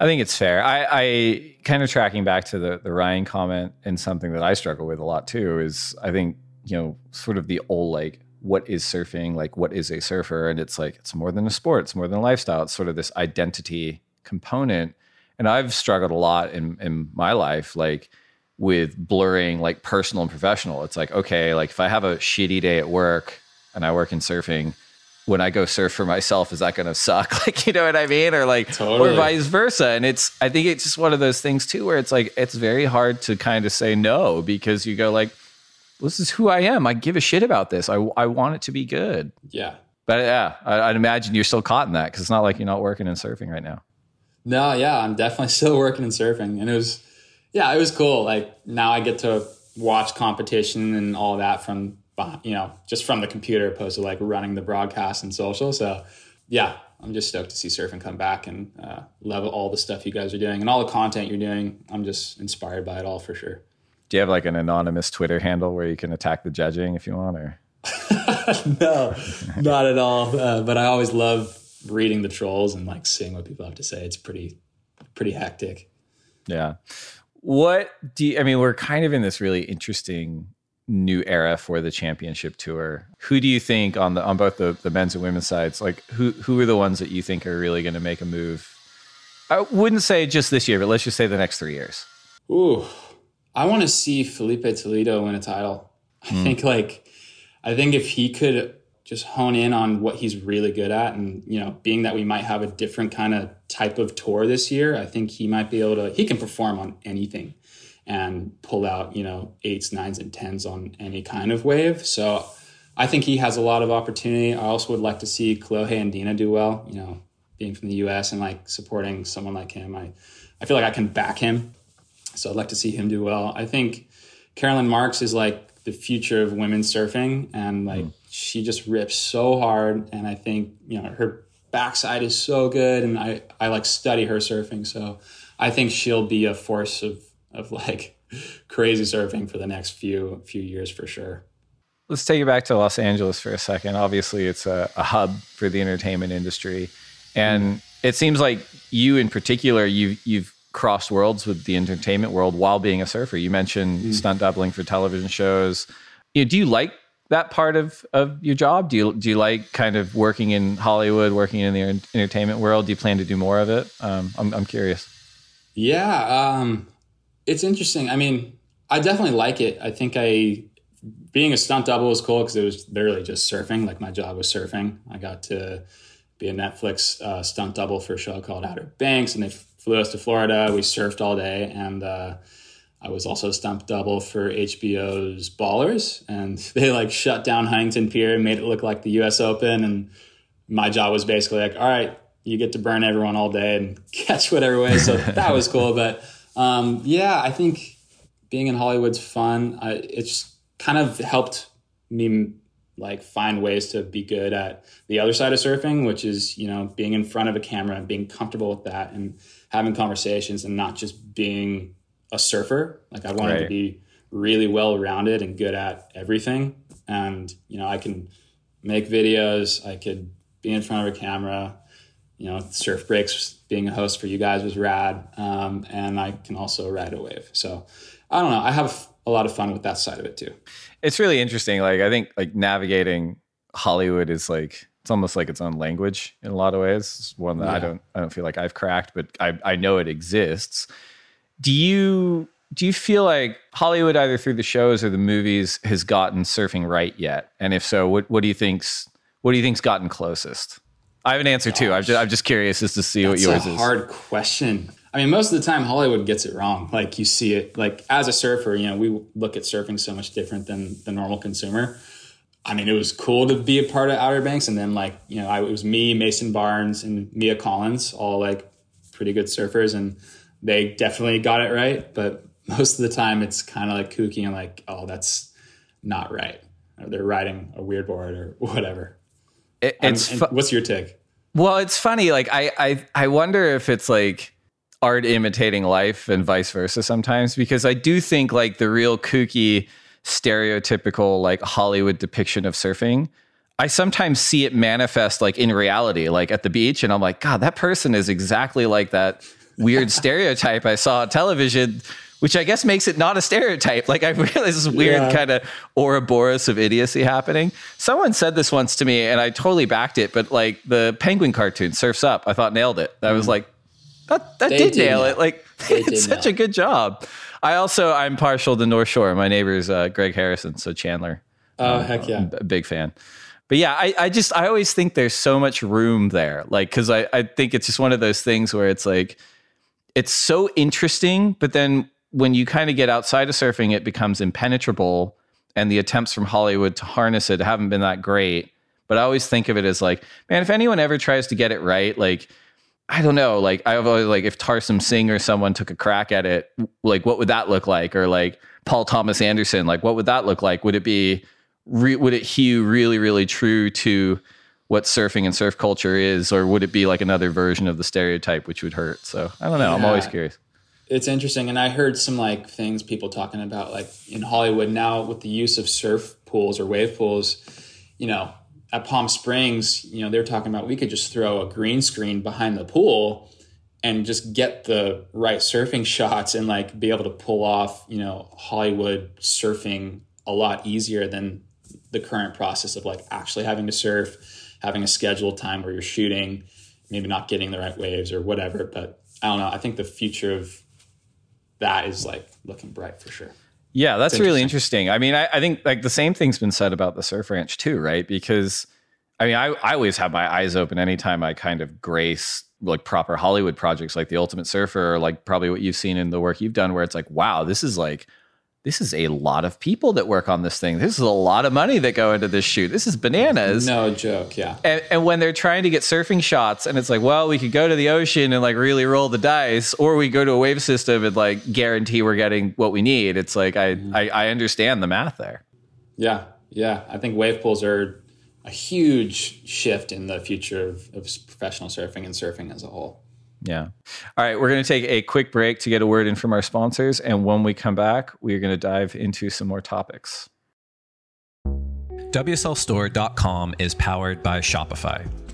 I think it's fair. I, I kind of tracking back to the the Ryan comment and something that I struggle with a lot too is I think you know sort of the old like what is surfing like what is a surfer and it's like it's more than a sport it's more than a lifestyle it's sort of this identity component and I've struggled a lot in in my life like with blurring like personal and professional. It's like, okay, like if I have a shitty day at work and I work in surfing, when I go surf for myself, is that going to suck? Like, you know what I mean? Or like, totally. or vice versa. And it's, I think it's just one of those things too, where it's like, it's very hard to kind of say no because you go like, this is who I am. I give a shit about this. I, I want it to be good. Yeah. But yeah, I, would imagine you're still caught in that because it's not like you're not working and surfing right now. No, yeah, I'm definitely still working and surfing, and it was, yeah, it was cool. Like now I get to watch competition and all that from, you know, just from the computer, opposed to like running the broadcast and social. So, yeah, I'm just stoked to see surfing come back and uh, love all the stuff you guys are doing and all the content you're doing. I'm just inspired by it all for sure. Do you have like an anonymous Twitter handle where you can attack the judging if you want, or? no, not at all. Uh, but I always love reading the trolls and like seeing what people have to say. It's pretty, pretty hectic. Yeah. What do you, I mean? We're kind of in this really interesting new era for the championship tour. Who do you think on the on both the, the men's and women's sides, like who who are the ones that you think are really going to make a move? I wouldn't say just this year, but let's just say the next three years. Ooh, I want to see Filipe Toledo win a title. I mm. think like I think if he could just hone in on what he's really good at and you know being that we might have a different kind of type of tour this year i think he might be able to he can perform on anything and pull out you know eights nines and tens on any kind of wave so i think he has a lot of opportunity i also would like to see Kolohe Andino do well you know being from the us and like supporting someone like him i i feel like i can back him so i'd like to see him do well. I think Caroline Marks is like the future of women's surfing and like mm she just rips so hard and i think you know her backside is so good and i i like study her surfing so i think she'll be a force of of like crazy surfing for the next few few years for sure. Let's take it back to los angeles for a second. Obviously it's a, a hub for the entertainment industry and mm. it seems like you in particular you you've crossed worlds with the entertainment world while being a surfer you mentioned mm. stunt doubling for television shows you know, do you like that part of, of your job? Do you do you like kind of working in Hollywood, working in the entertainment world? Do you plan to do more of it? Um, I'm I'm curious. Yeah, um, it's interesting. I mean, I definitely like it. I think I being a stunt double was cool because it was literally just surfing. Like my job was surfing. I got to be a Netflix uh, stunt double for a show called Outer Banks, and they flew us to Florida. We surfed all day, and uh, I was also stunt double for HBO's Ballers, and they like shut down Huntington Pier and made it look like the U.S. Open. And my job was basically like, all right, you get to burn everyone all day and catch whatever way. So that was cool. But um, yeah, I think being in Hollywood's fun. I, it's kind of helped me like find ways to be good at the other side of surfing, which is you know being in front of a camera and being comfortable with that and having conversations and not just being a surfer. Like I wanted right. to be really well rounded and good at everything. And, you know, I can make videos, I could be in front of a camera. You know, surf breaks, being a host for you guys was rad. Um, and I can also ride a wave. So I don't know. I have a lot of fun with that side of it too. It's really interesting. Like, I think like navigating Hollywood is like, it's almost like its own language in a lot of ways. It's one that yeah. I don't, I don't feel like I've cracked, but I, I know it exists do you do you feel like Hollywood, either through the shows or the movies, has gotten surfing right yet? And if so, what what do you think's what do you think's gotten closest? I have an answer Gosh. too. I'm just, I'm just curious as to see That's what yours a is. Hard question. I mean, most of the time Hollywood gets it wrong. Like you see it. Like as a surfer, you know, we look at surfing so much different than the normal consumer. I mean, it was cool to be a part of Outer Banks, and then like you know, I, it was me, Mason Barnes, and Mia Collins, all like pretty good surfers, and they definitely got it right, but most of the time it's kind of like kooky and like, oh, that's not right. Or they're riding a weird board or whatever. It, it's fu- what's your take? Well, it's funny. Like I, I, I wonder if it's like art imitating life and vice versa sometimes because I do think like the real kooky, stereotypical like Hollywood depiction of surfing. I sometimes see it manifest like in reality, like at the beach, and I'm like, God, that person is exactly like that weird stereotype I saw on television, which I guess makes it not a stereotype. Like I realize this weird yeah. kind of Ouroboros of idiocy happening. Someone said this once to me, and I totally backed it. But like the penguin cartoon, Surfs Up, I thought nailed it. I was mm. like, that that did, did nail it. Like they did such a good job. I also I'm partial to North Shore. My neighbor's uh, Greg Harrison, so Chandler. Oh um, heck yeah, I'm a big fan but yeah, I, I just I always think there's so much room there. Like, cause I, I think it's just one of those things where it's like it's so interesting, but then when you kind of get outside of surfing, it becomes impenetrable. And the attempts from Hollywood to harness it haven't been that great. But I always think of it as like, man, if anyone ever tries to get it right, like I don't know. Like I've always like if Tarsem Singh or someone took a crack at it, like what would that look like? Or like Paul Thomas Anderson, like what would that look like? Would it be re- would it hew really really true to what surfing and surf culture is, or would it be like another version of the stereotype which would hurt? So I don't know. Yeah. I'm always curious. It's interesting, and I heard some like things people talking about like in Hollywood now with the use of surf pools or wave pools. You know, at Palm Springs, you know, they're talking about we could just throw a green screen behind the pool and just get the right surfing shots and like be able to pull off, you know, Hollywood surfing a lot easier than the current process of like actually having to surf, having a scheduled time where you're shooting, maybe not getting the right waves or whatever. But I don't know. I think the future of that is like looking bright for sure. Yeah, that's interesting. really interesting. I mean, I, I, think like the same thing's been said about the surf ranch too, right? Because I mean, I, I always have my eyes open anytime I kind of grace like proper Hollywood projects like The Ultimate Surfer or like probably what you've seen in the work you've done, where it's like, wow, this is like this is a lot of people that work on this thing. This is a lot of money that go into this shoot. This is bananas. No joke, yeah. And, and, when they're trying to get surfing shots, and it's like, well, we could go to the ocean and like really roll the dice, or we go to a wave system and like guarantee we're getting what we need. It's like I mm-hmm. I, I understand the math there. Yeah, yeah. I think wave pools are a huge shift in the future of, of professional surfing and surfing as a whole. Yeah. All right. We're going to take a quick break to get a word in from our sponsors. And when we come back, we're going to dive into some more topics. WSLStore.com is powered by Shopify.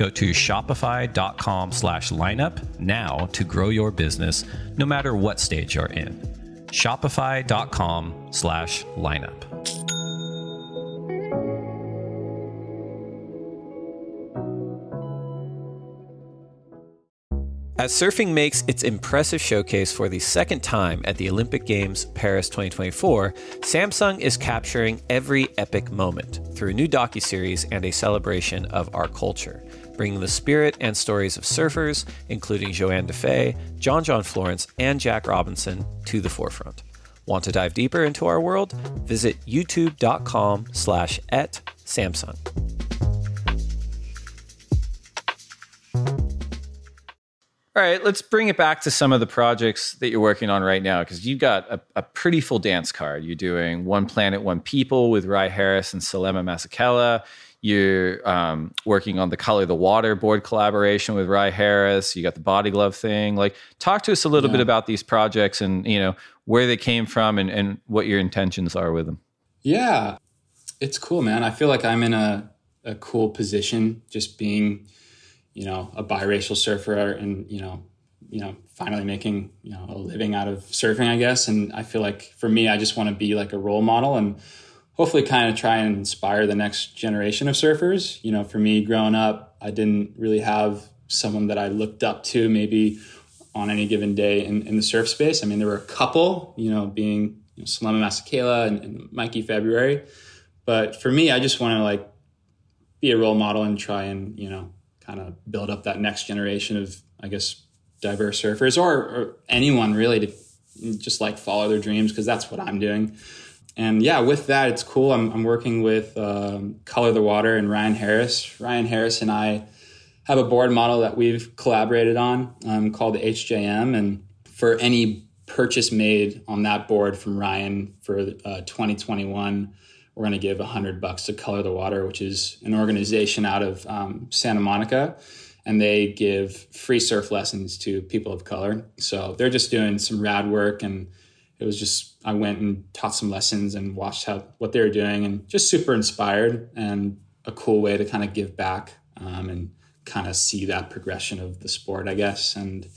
Go to shopify.com slash lineup now to grow your business no matter what stage you're in. Shopify.com slash lineup. As surfing makes its impressive showcase for the second time at the Olympic Games Paris 2024, Samsung is capturing every epic moment through a new docuseries and a celebration of our culture, bringing the spirit and stories of surfers, including Johanne Defay, John John Florence, and Jack Robinson, to the forefront. Want to dive deeper into our world? Visit youtube.com slash et Samsung. All right, let's bring it back to some of the projects that you're working on right now because you've got a, a, pretty full dance card. You're doing One Planet, One People with Rye Harris and Selema Masekela. You're um, working on the Color the Water board collaboration with Rye Harris. You got the Body Glove thing. Like, talk to us a little yeah. bit about these projects and you know where they came from and, and what your intentions are with them. Yeah, it's cool, man. I feel like I'm in a, a cool position just being – you know, a biracial surfer and, you know, you know, finally making, you know, a living out of surfing, I guess. And I feel like for me, I just want to be like a role model and hopefully kind of try and inspire the next generation of surfers. You know, for me growing up, I didn't really have someone that I looked up to, maybe on any given day in, in the surf space. I mean, there were a couple, you know, being you know, Selema Masekela and, and Mikey February. But for me, I just want to like be a role model and try and, you know, kind of build up that next generation of, I guess, diverse surfers or, or anyone really to just like follow their dreams because that's what I'm doing. And yeah, with that, it's cool. I'm, I'm working with um, Color the Water and Ryan Harris. Ryan Harris and I have a board model that we've collaborated on um, called the HJM. And for any purchase made on that board from Ryan for uh, 2021, we're going to give 100 bucks to Color the Water, which is an organization out of um, Santa Monica. And they give free surf lessons to people of color. So they're just doing some rad work. And it was just, I went and taught some lessons and watched how what they were doing and just super inspired and a cool way to kind of give back um, and kind of see that progression of the sport, I guess. And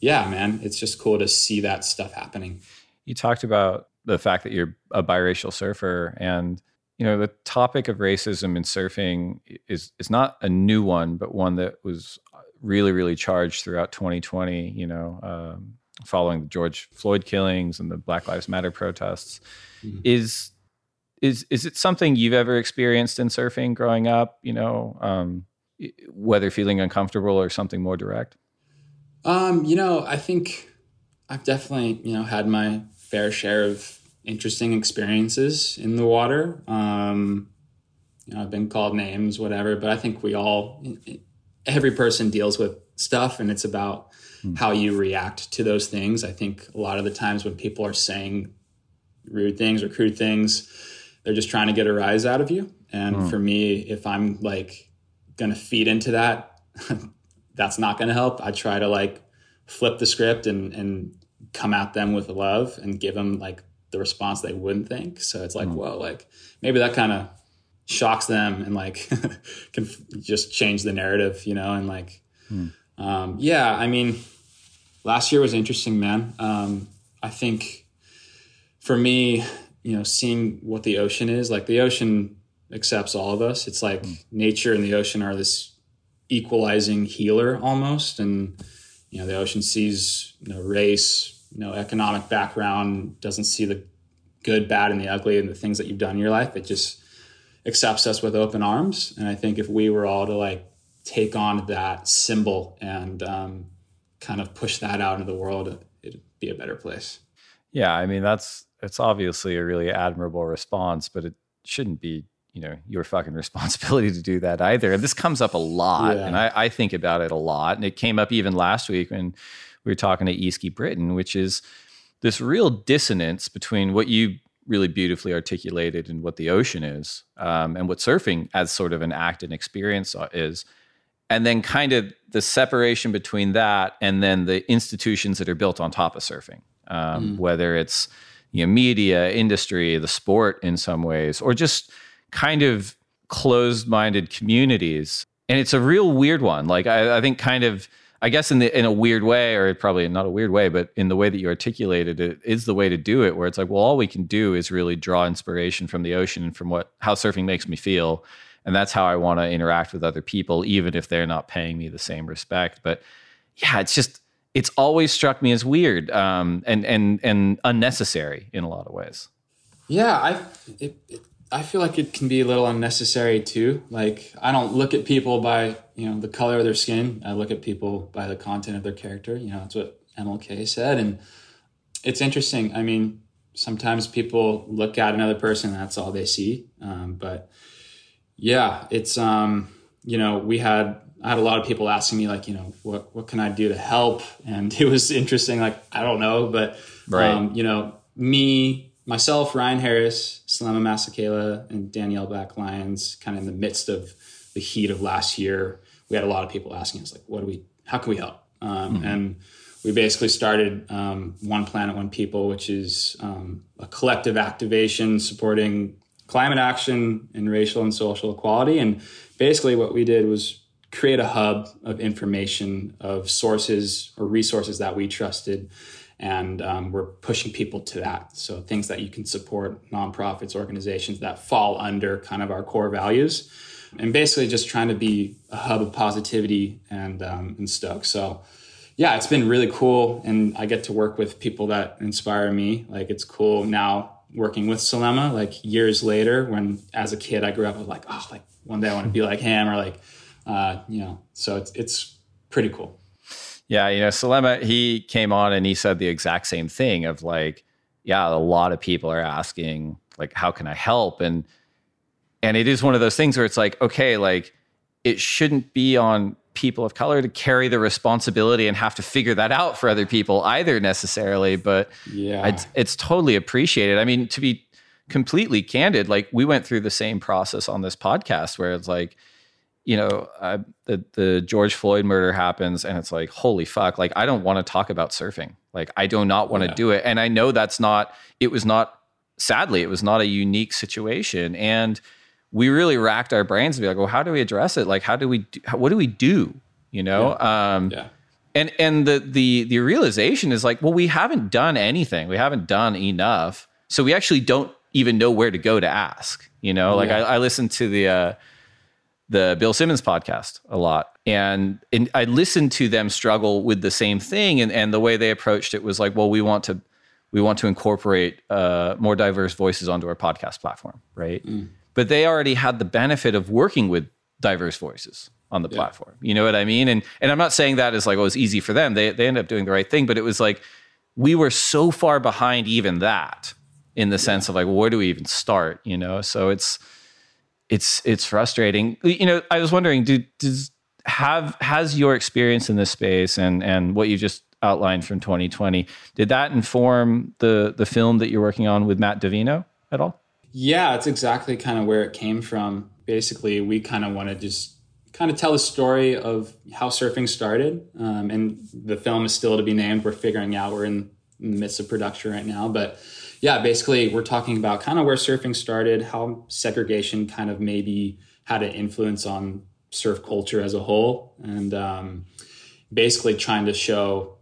yeah, man, it's just cool to see that stuff happening. You talked about the fact that you're a biracial surfer and you know the topic of racism in surfing is is not a new one but one that was really really charged throughout 2020 you know um, following the george floyd killings and the black lives matter protests mm-hmm. is is is it something you've ever experienced in surfing growing up you know um, whether feeling uncomfortable or something more direct um, you know i think i've definitely you know had my fair share of interesting experiences in the water. Um, you know, I've been called names, whatever, but I think we all, every person deals with stuff, and it's about mm. how you react to those things. I think a lot of the times when people are saying rude things or crude things, they're just trying to get a rise out of you. And mm. for me, if I'm like going to feed into that, that's not going to help. I try to like flip the script and and come at them with love and give them like the response they wouldn't think. So it's like, mm. well, like maybe that kind of shocks them and like can just change the narrative, you know, and like, mm. Um, yeah, I mean, last year was interesting, man. Um, I think for me, you know, seeing what the ocean is, like the ocean accepts all of us. It's like mm. nature and the ocean are this equalizing healer almost. And, you know, the ocean sees, no race, no economic background doesn't see the good bad and the ugly and the things that you've done in your life it just accepts us with open arms and i think if we were all to like take on that symbol and um, kind of push that out into the world it'd be a better place yeah i mean that's it's obviously a really admirable response but it shouldn't be you know your fucking responsibility to do that either and this comes up a lot yeah. and I, I think about it a lot and it came up even last week when we were talking to Easky Britton, which is this real dissonance between what you really beautifully articulated and what the ocean is, um, and what surfing as sort of an act and experience is, and then kind of the separation between that and then the institutions that are built on top of surfing, um, mm. whether it's you know media, industry, the sport in some ways, or just kind of closed-minded communities. And it's a real weird one. Like I, I think kind of I guess in the in a weird way, or probably not a weird way, but in the way that you articulated it is the way to do it. Where it's like, well, all we can do is really draw inspiration from the ocean and from what how surfing makes me feel, and that's how I want to interact with other people, even if they're not paying me the same respect. But yeah, it's just it's always struck me as weird um, and and and unnecessary in a lot of ways. Yeah, I it, it, I feel like it can be a little unnecessary too. Like I don't look at people by you know the color of their skin. I look at people by the content of their character. You know that's what MLK said, and it's interesting. I mean, sometimes people look at another person that's all they see. Um, but yeah, it's um, you know we had I had a lot of people asking me like you know what what can I do to help, and it was interesting. Like I don't know, but right. um, you know me myself, Ryan Harris, Selema Masekela, and Danielle Black Lyons, kind of in the midst of the heat of last year, we had a lot of people asking us, like, what do we, how can we help? Um, mm-hmm. And we basically started um, One Planet, One People, which is um, a collective activation supporting climate action and racial and social equality. And basically, what we did was create a hub of information of sources or resources that we trusted and um, we're pushing people to that. So things that you can support, nonprofits, organizations that fall under kind of our core values, and basically just trying to be a hub of positivity and um, and stoke. So yeah, it's been really cool, and I get to work with people that inspire me. Like it's cool now working with Selema. Like years later, when as a kid I grew up, was like, oh, like one day I want to be like him, or like, uh, you know. So it's it's pretty cool. Yeah, you know, Selema, he came on and he said the exact same thing of like, yeah, a lot of people are asking like, how can I help? And and it is one of those things where it's like, okay, like it shouldn't be on people of color to carry the responsibility and have to figure that out for other people either necessarily. But yeah, it's, it's totally appreciated. I mean, to be completely candid, like we went through the same process on this podcast where it's like, you know, uh, the the George Floyd murder happens, and it's like, holy fuck! Like, I don't want to talk about surfing. Like, I do not want to yeah. do it, and I know that's not. It was not. Sadly, it was not a unique situation, and we really racked our brains to be like, well, how do we address it? Like, how do we, do, what do we do? You know? Yeah. Um, yeah. And, and the, the, the realization is like, well, we haven't done anything. We haven't done enough. So we actually don't even know where to go to ask, you know, like yeah. I, I listened to the, uh, the Bill Simmons podcast a lot. And, and I listened to them struggle with the same thing. And, and the way they approached it was like, well, we want to, we want to incorporate uh, more diverse voices onto our podcast platform, right? Mm but they already had the benefit of working with diverse voices on the yeah. platform. You know what I mean? And and I'm not saying that as like oh it's easy for them. They they end up doing the right thing, but it was like we were so far behind even that in the yeah. sense of like well, where do we even start? You know, so it's it's it's frustrating. You know, I was wondering, do does have has your experience in this space and and what you just outlined from 2020 did that inform the the film that you're working on with Matt Davino at all? Yeah, it's exactly kind of where it came from. Basically, we kind of want to just kind of tell the story of how surfing started. Um, and the film is still to be named. We're figuring out, we're in, the midst of production right now. But yeah, basically, we're talking about kind of where surfing started, how segregation kind of maybe had an influence on surf culture as a whole. And um, basically, trying to show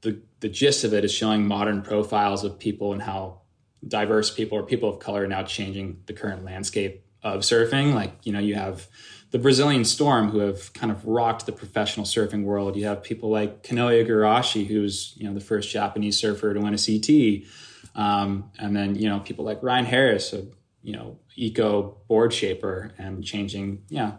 the, the gist of it is showing modern profiles of people and how diverse people or people of color now changing the current landscape of surfing. Like, you know, you have the Brazilian Storm who have kind of rocked the professional surfing world. You have people like Kanoa Igarashi, who's, you know, the first Japanese surfer to win a CT. Um, and then, you know, people like Ryan Harris, a, you know, eco board shaper and changing, yeah,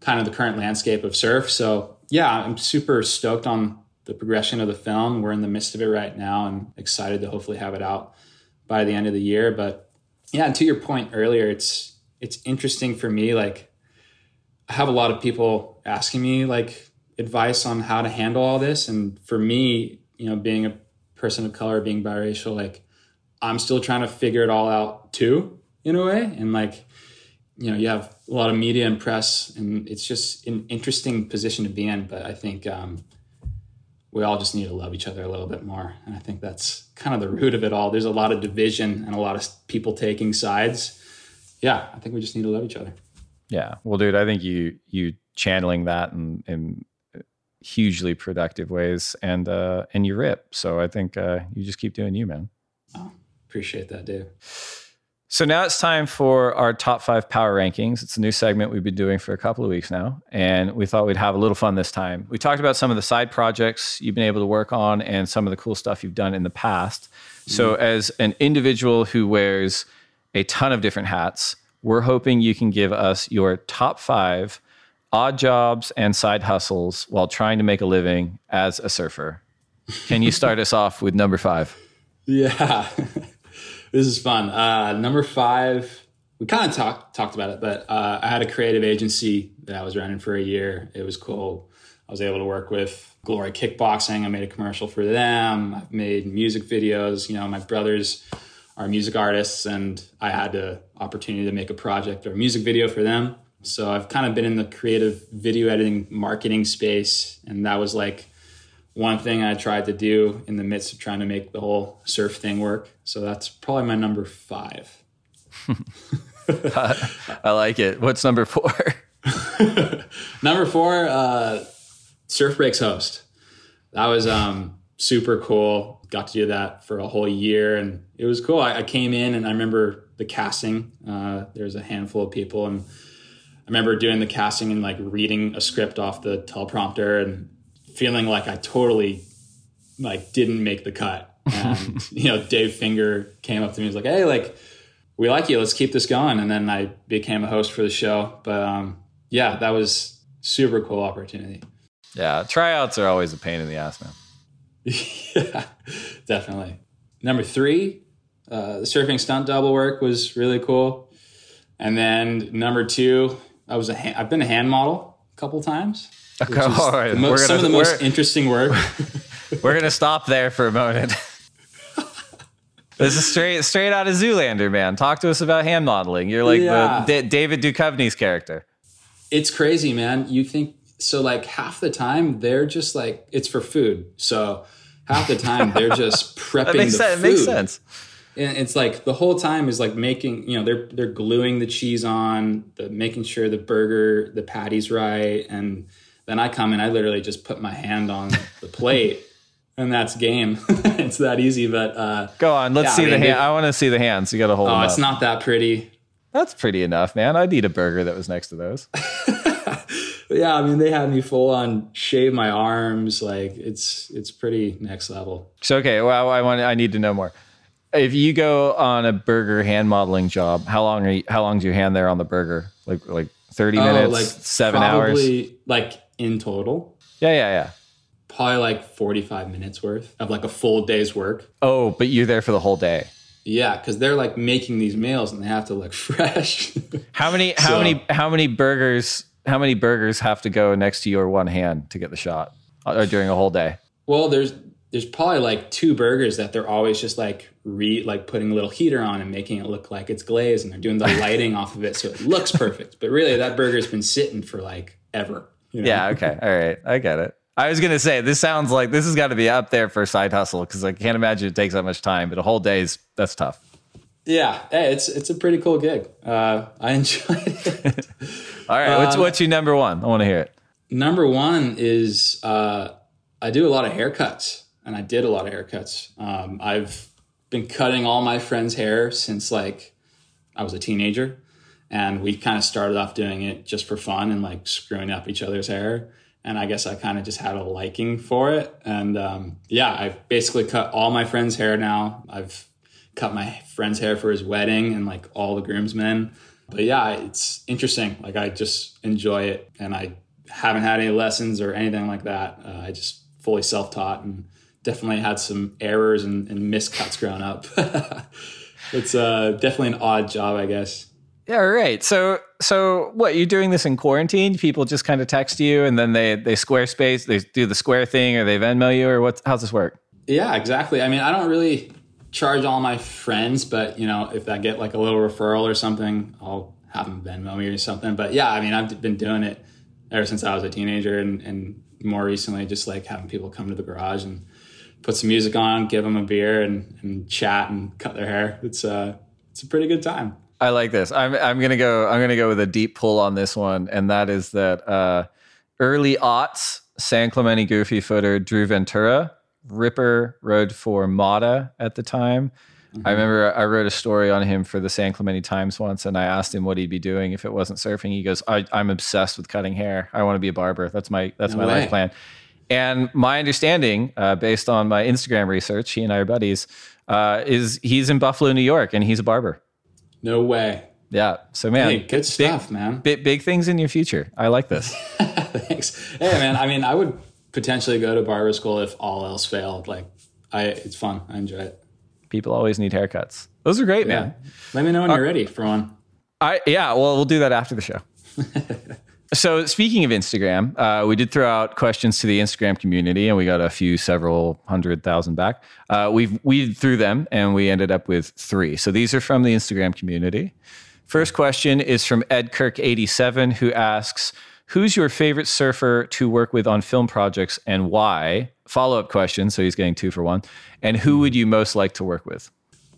kind of the current landscape of surf. So yeah, I'm super stoked on the progression of the film. We're in the midst of it right now and excited to hopefully have it out by the end of the year. But yeah, to your point earlier, it's it's interesting for me. Like, I have a lot of people asking me like advice on how to handle all this, and for me, you know, being a person of color, being biracial, like I'm still trying to figure it all out too, in a way, and like. You know, you have a lot of media and press, and it's just an interesting position to be in. But I think um, we all just need to love each other a little bit more. And I think that's kind of the root of it all. There's a lot of division and a lot of people taking sides. Yeah, I think we just need to love each other. Yeah. Well, dude, I think you you channeling that in, in hugely productive ways and uh and you rip. So I think uh you just keep doing you, man. Oh, appreciate that, Dave. So now it's time for our top five power rankings. It's a new segment we've been doing for a couple of weeks now, and we thought we'd have a little fun this time. We talked about some of the side projects you've been able to work on and some of the cool stuff you've done in the past. So, mm. as an individual who wears a ton of different hats, we're hoping you can give us your top five odd jobs and side hustles while trying to make a living as a surfer. Can you start us off with number five? Yeah. this is fun. Uh, number five, we kind of talked talked about it, but uh, I had a creative agency that I was running for a year. It was cool. I was able to work with Glory Kickboxing. I made a commercial for them. I've made music videos. You know, my brothers are music artists, and I had the opportunity to make a project or a music video for them. So I've kind of been in the creative video editing marketing space, and that was like one thing I tried to do in the midst of trying to make the whole surf thing work. So that's probably my number five. I like it. What's number four? number four, uh, Surf Breaks host. That was um, super cool. Got to do that for a whole year, and it was cool. I, I came in and I remember the casting. Uh, There's a handful of people, and I remember doing the casting and like reading a script off the teleprompter and feeling like I totally like didn't make the cut. And you know, Dave Finger came up to me and was like, "Hey, like we like you. Let's keep this going." And then I became a host for the show. But um, yeah, that was super cool opportunity. Yeah, tryouts are always a pain in the ass, man. yeah, definitely. Number three, uh, the surfing stunt double work was really cool. And then number two, I was a ha- I've been a hand model a couple times. Okay, all right. Mo- We're some gonna- of the most interesting work. We're gonna stop there for a moment. this is straight straight out of Zoolander, man. Talk to us about hand modeling. You're like Yeah. the D- David Duchovny's character. it's crazy, man. You think so? Like half the time, they're just like it's for food. So half the time, they're just prepping That makes the sense. food. It makes sense. And it's like the whole time is like making, you know, they're they're gluing the cheese on, the making sure the burger, the patty's right, and then I come and I literally just put my hand on the plate, and that's game. it's that easy. But uh, Go on. Let's Yeah, see I the hand. they- I want to see the hands. You got to hold oh, it's up. not that pretty. That's pretty enough, man. I'd eat a burger that was next to those. Yeah, I mean, they had me full on shave my arms. Like it's it's pretty next level. So okay, well, I want. I need to know more. If you go on a burger hand modeling job, how long are you, how long's your hand there on the burger? Like like thirty minutes, Oh, like seven hours? Like in total, Yeah, yeah, yeah. probably like forty five minutes worth of like a full day's work. Oh, but you're there for the whole day. Yeah, because they're like making these meals and they have to look fresh. How many how So- many how many burgers how many burgers have to go next to your one hand to get the shot or during a whole day? well, there's there's probably like two burgers that they're always just like re like putting a little heater on and making it look like it's glazed and they're doing the lighting off of it so it looks perfect. But really that burger's been sitting for like ever. You know? Yeah, okay. All right. I get it. I was gonna say this sounds like this has got to be up there for a side hustle because I can't imagine it takes that much time. But a whole day is that's tough. Yeah, hey, it's it's a pretty cool gig. Uh, I enjoyed it. All right, what's Um, what's your number one? I want to hear it. Number one is uh, I do a lot of haircuts, and I did a lot of haircuts. Um, I've been cutting all my friends' hair since like I was a teenager, and we kind of started off doing it just for fun and like screwing up each other's hair. And I guess I kind of just had a liking for it, and um, yeah, I've basically cut all my friends' hair now. I've cut my friend's hair for his wedding and like all the groomsmen. But yeah, it's interesting. Like I just enjoy it, and I haven't had any lessons or anything like that. Uh, I just fully self taught and definitely had some errors and, and miscuts growing up. it's uh, definitely an odd job, I guess. Yeah, right. So so what you're doing this in quarantine? People just kind of text you and then they they Squarespace, they do the Square thing or they Venmo you or what? How's this work? Yeah, exactly. I mean, I don't really charge all my friends, but you know, if I get like a little referral or something, I'll have them Venmo me or something. But yeah, I mean, I've been doing it ever since I was a teenager, and, and more recently, just like having people come to the garage and put some music on, give them a beer, and, and chat and cut their hair. It's uh, it's a pretty good time. I like this. I'm I'm gonna go. I'm gonna go with a deep pull on this one, and that is that uh, early aughts San Clemente Goofy footer Drew Ventura Ripper rode for Mata at the time. I remember I wrote a story on him for the San Clemente Times once, and I asked him what he'd be doing if it wasn't surfing. He goes, I, "I'm obsessed with cutting hair. I want to be a barber. That's my that's No my way. life plan." And my understanding, uh, based on my Instagram research, he and I are buddies, uh, is he's in Buffalo, New York, and he's a barber. No way. Yeah. So man, Hey, good stuff, man. big, big things in your future. I like this. Thanks. Hey, man. I mean, I would potentially go to barber school if all else failed. Like, I it's fun. I enjoy it. People always need haircuts. Those are great, Yeah. man. Let me know when uh, you're ready for one. I yeah. Well, we'll do that after the show. so speaking of Instagram, uh, we did throw out questions to the Instagram community, and we got a few, several hundred thousand back. Uh, we've weeded through them, and we ended up with three. So these are from the Instagram community. First question is from Ed Kirk eighty seven, who asks, "Who's your favorite surfer to work with on film projects, and why?" Follow up question. So he's getting two for one. And who would you most like to work with?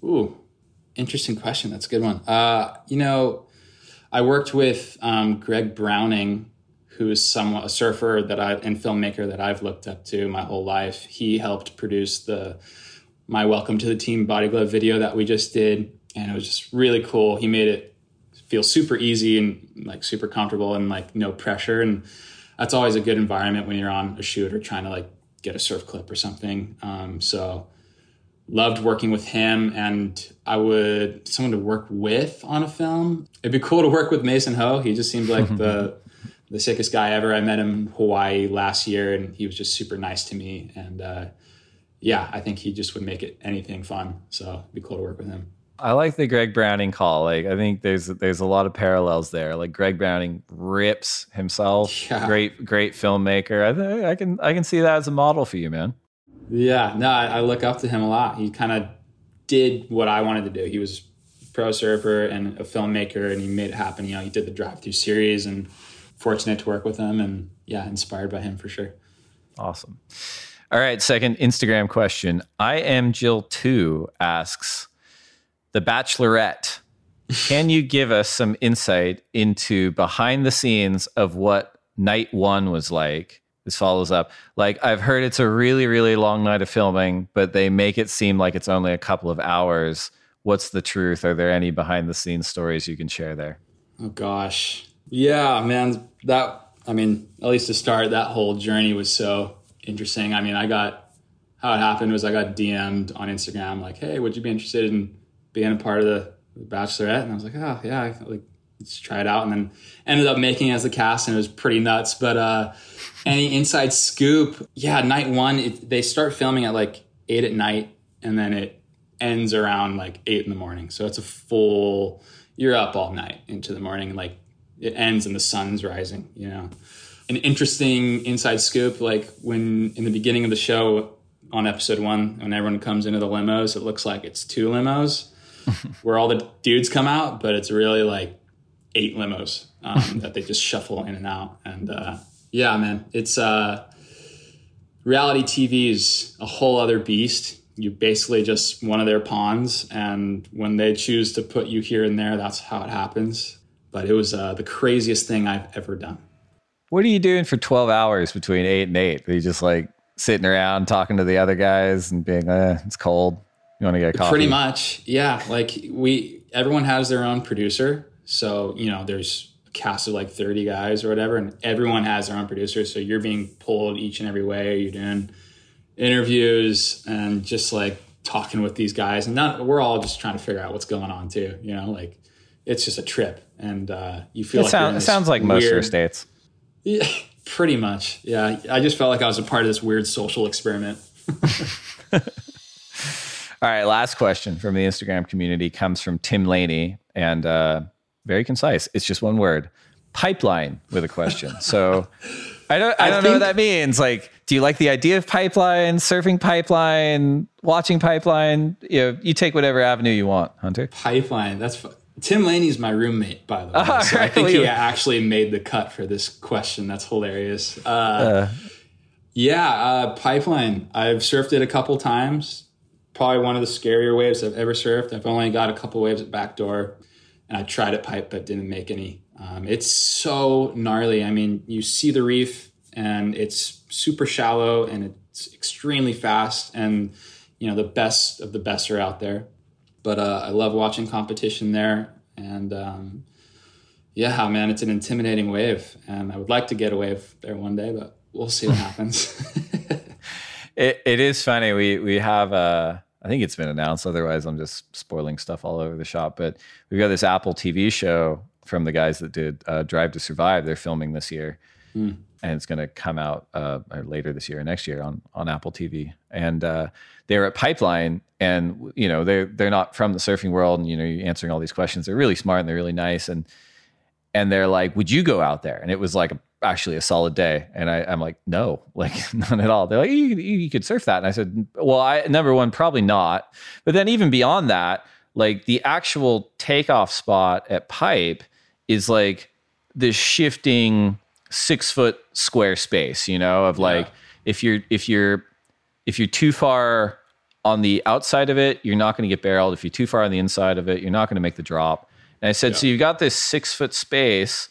Ooh, interesting question. That's a good one. Uh, you know, I worked with um, Greg Browning, who is somewhat a surfer that I and filmmaker that I've looked up to my whole life. He helped produce the my Welcome to the Team Body Glove video that we just did, and it was just really cool. He made it feel super easy and like super comfortable and like no pressure. And that's always a good environment when you're on a shoot or trying to like get a surf clip or something. Um, so loved working with him and I would someone to work with on a film. It'd be cool to work with Mason Ho. He just seemed like the the sickest guy ever. I met him in Hawaii last year and he was just super nice to me. And uh, yeah, I think he just would make it anything fun. So it'd be cool to work with him. I like the Greg Browning call. Like I think there's there's a lot of parallels there. Like Greg Browning rips himself. Yeah. Great great filmmaker. I think I can I can see that as a model for you, man. Yeah, no, I, I look up to him a lot. He kind of did what I wanted to do. He was pro surfer and a filmmaker, and he made it happen. You know, he did the drive through series, and fortunate to work with him, and yeah, inspired by him for sure. Awesome. All right, second Instagram question. I am Jill two asks, The Bachelorette. Can you give us some insight into behind the scenes of what night one was like? This follows up. Like, I've heard it's a really, really long night of filming, but they make it seem like it's only a couple of hours. What's the truth? Are there any behind the scenes stories you can share there? Oh, gosh. Yeah, man. That, I mean, at least to start, that whole journey was so interesting. I mean, I got, how it happened was I got DM'd on Instagram, like, hey, would you be interested in being a part of the Bachelorette? And I was like, oh, yeah, like, let's try it out. And then ended up making as a cast, and it was pretty nuts. But, uh, any inside scoop? Yeah, night one, it, they start filming at like eight at night, and then it ends around like eight in the morning. So it's a full. You're up all night into the morning, like it ends and the sun's rising. You know, an interesting inside scoop. Like when in the beginning of the show on episode one, when everyone comes into the limos, it looks like it's two limos where all the dudes come out, but it's really like eight limos um, that they just shuffle in and out. And uh, yeah, man, it's uh, reality TV is a whole other beast. You're basically just one of their pawns, and when they choose to put you here and there, that's how it happens. But it was uh, the craziest thing I've ever done. What are you doing for 12 hours between eight and eight? Are you just like sitting around talking to the other guys and being, eh, it's cold. You want to get coffee? Pretty much. Yeah. Like we, everyone has their own producer. So, you know, there's a cast of like 30 guys or whatever, and everyone has their own producer. So you're being pulled each and every way. You're doing interviews and just like talking with these guys. And not, we're all just trying to figure out what's going on too. You know, like it's just a trip. And uh, you feel it like sound, it sounds like most of your states. Yeah, pretty much. Yeah. I just felt like I was a part of this weird social experiment. All right, last question from the Instagram community comes from Tim Laney, and uh, very concise. It's just one word. Pipeline with a question. So I don't I don't know what that means. Like, do you like the idea of pipeline, surfing pipeline, watching pipeline? You know, you take whatever avenue you want, Hunter. Pipeline. That's. Tim Laney's my roommate, by the way. Oh, so I think he actually made the cut for this question. That's hilarious. Uh, uh, yeah, uh, pipeline. I've surfed it a couple times. Probably one of the scarier waves I've ever surfed. I've only got a couple waves at backdoor and I tried it pipe but didn't make any. Um, it's so gnarly. I mean, you see the reef and it's super shallow and it's extremely fast and you know the best of the best are out there. But uh, I love watching competition there and um, yeah, man, it's an intimidating wave and I would like to get a wave there one day, but we'll see what happens. it, it is funny. We we have a uh, I think it's been announced. Otherwise, I'm just spoiling stuff all over the shop. But we've got this Apple TV show from the guys that did uh, Drive to Survive. They're filming this year, mm. and it's going to come out uh, later this year or next year on on Apple TV. And uh, they're at Pipeline, and you know they're they're not from the surfing world, and you know you're answering all these questions. They're really smart and they're really nice, and and they're like, "Would you go out there?" And it was like a actually a solid day. And I, am like, no, like none at all. They're like, you, you, could surf that. And I said, well, I, number one, probably not. But then even beyond that, like the actual takeoff spot at Pipe is like this shifting six foot square space, you know, of like, yeah. if you're, if you're, if you're too far on the outside of it, you're not going to get barreled. If you're too far on the inside of it, you're not going to make the drop. And I said, yeah. so you've got this six foot space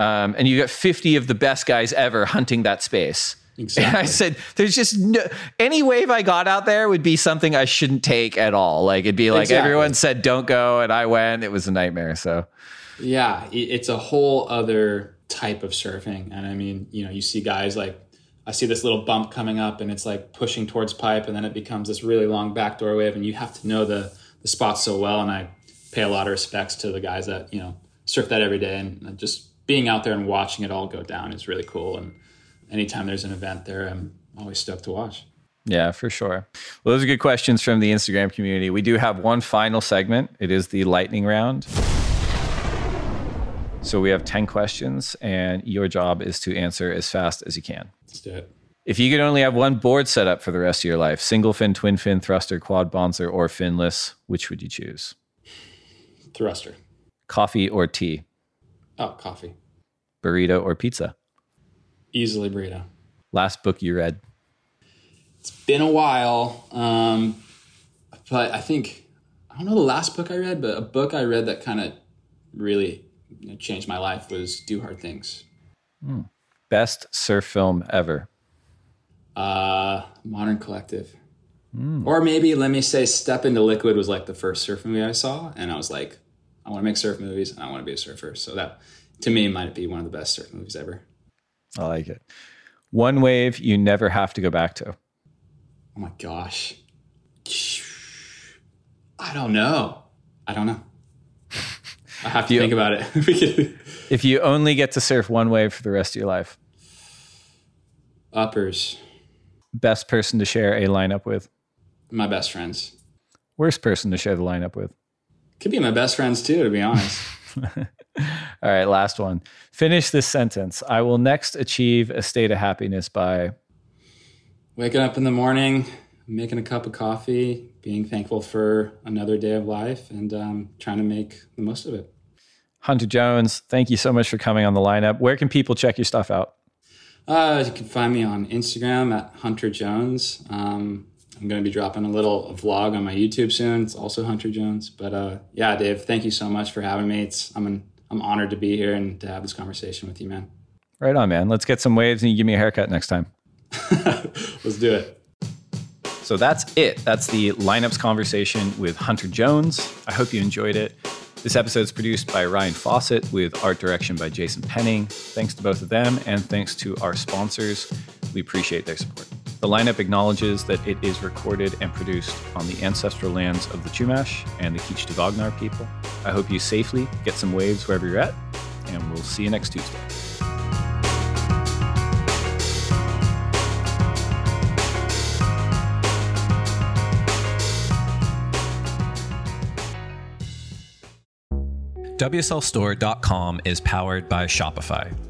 um, and you got 50 of the best guys ever hunting that space. Exactly. And I said, there's just no, any wave I got out there would be something I shouldn't take at all. Like it'd be like exactly. everyone said, don't go. And I went, it was a nightmare. So yeah, it's a whole other type of surfing. And I mean, you know, you see guys like I see this little bump coming up and it's like pushing towards pipe and then it becomes this really long backdoor wave and you have to know the the spots so well and I pay a lot of respects to the guys that, you know, surf that every day and just being out there and watching it all go down is really cool and anytime there's an event there I'm always stoked to watch. Yeah, for sure. Well, those are good questions from the Instagram community. We do have one final segment. It is the lightning round. So we have 10 questions, and your job is to answer as fast as you can. Let's do it. If you could only have one board set up for the rest of your life, single fin, twin fin, thruster, quad bonzer, or finless, which would you choose? Thruster. Coffee or tea? Oh, coffee. Burrito or pizza? Easily burrito. Last book you read? It's been a while, um, but I think I don't know the last book I read, but a book I read that kind of really you know, changed my life was "Do Hard Things." Mm. Best surf film ever? Uh, Modern Collective, mm. or maybe let me say, "Step into Liquid" was like the first surf movie I saw, and I was like, I want to make surf movies, and I want to be a surfer. So that, to me, might be one of the best surf movies ever. I like it. One wave you never have to go back to. Oh my gosh. I don't know. I don't know. I have to you, think about it. if you only get to surf one wave for the rest of your life, uppers. Best person to share a lineup with? My best friends. Worst person to share the lineup with? Could be my best friends too, to be honest. All right, last one. Finish this sentence. I will next achieve a state of happiness by waking up in the morning, making a cup of coffee, being thankful for another day of life, and um, trying to make the most of it. Hunter Jones, thank you so much for coming on the lineup. Where can people check your stuff out? Uh, you can find me on Instagram at Hunter Jones. Um, I'm going to be dropping a little vlog on my YouTube soon. It's also Hunter Jones. But uh, yeah, Dave, thank you so much for having me. It's, I'm an, I'm honored to be here and to have this conversation with you, man. Right on, man. Let's get some waves and you give me a haircut next time. Let's do it. So that's it. That's the lineups conversation with Hunter Jones. I hope you enjoyed it. This episode is produced by Ryan Fawcett with art direction by Jason Penning. Thanks to both of them and thanks to our sponsors. We appreciate their support. The lineup acknowledges that it is recorded and produced on the ancestral lands of the Chumash and the Kiichtavagnar people. I hope you safely get some waves wherever you're at, and we'll see you next Tuesday. WSLStore.com is powered by Shopify.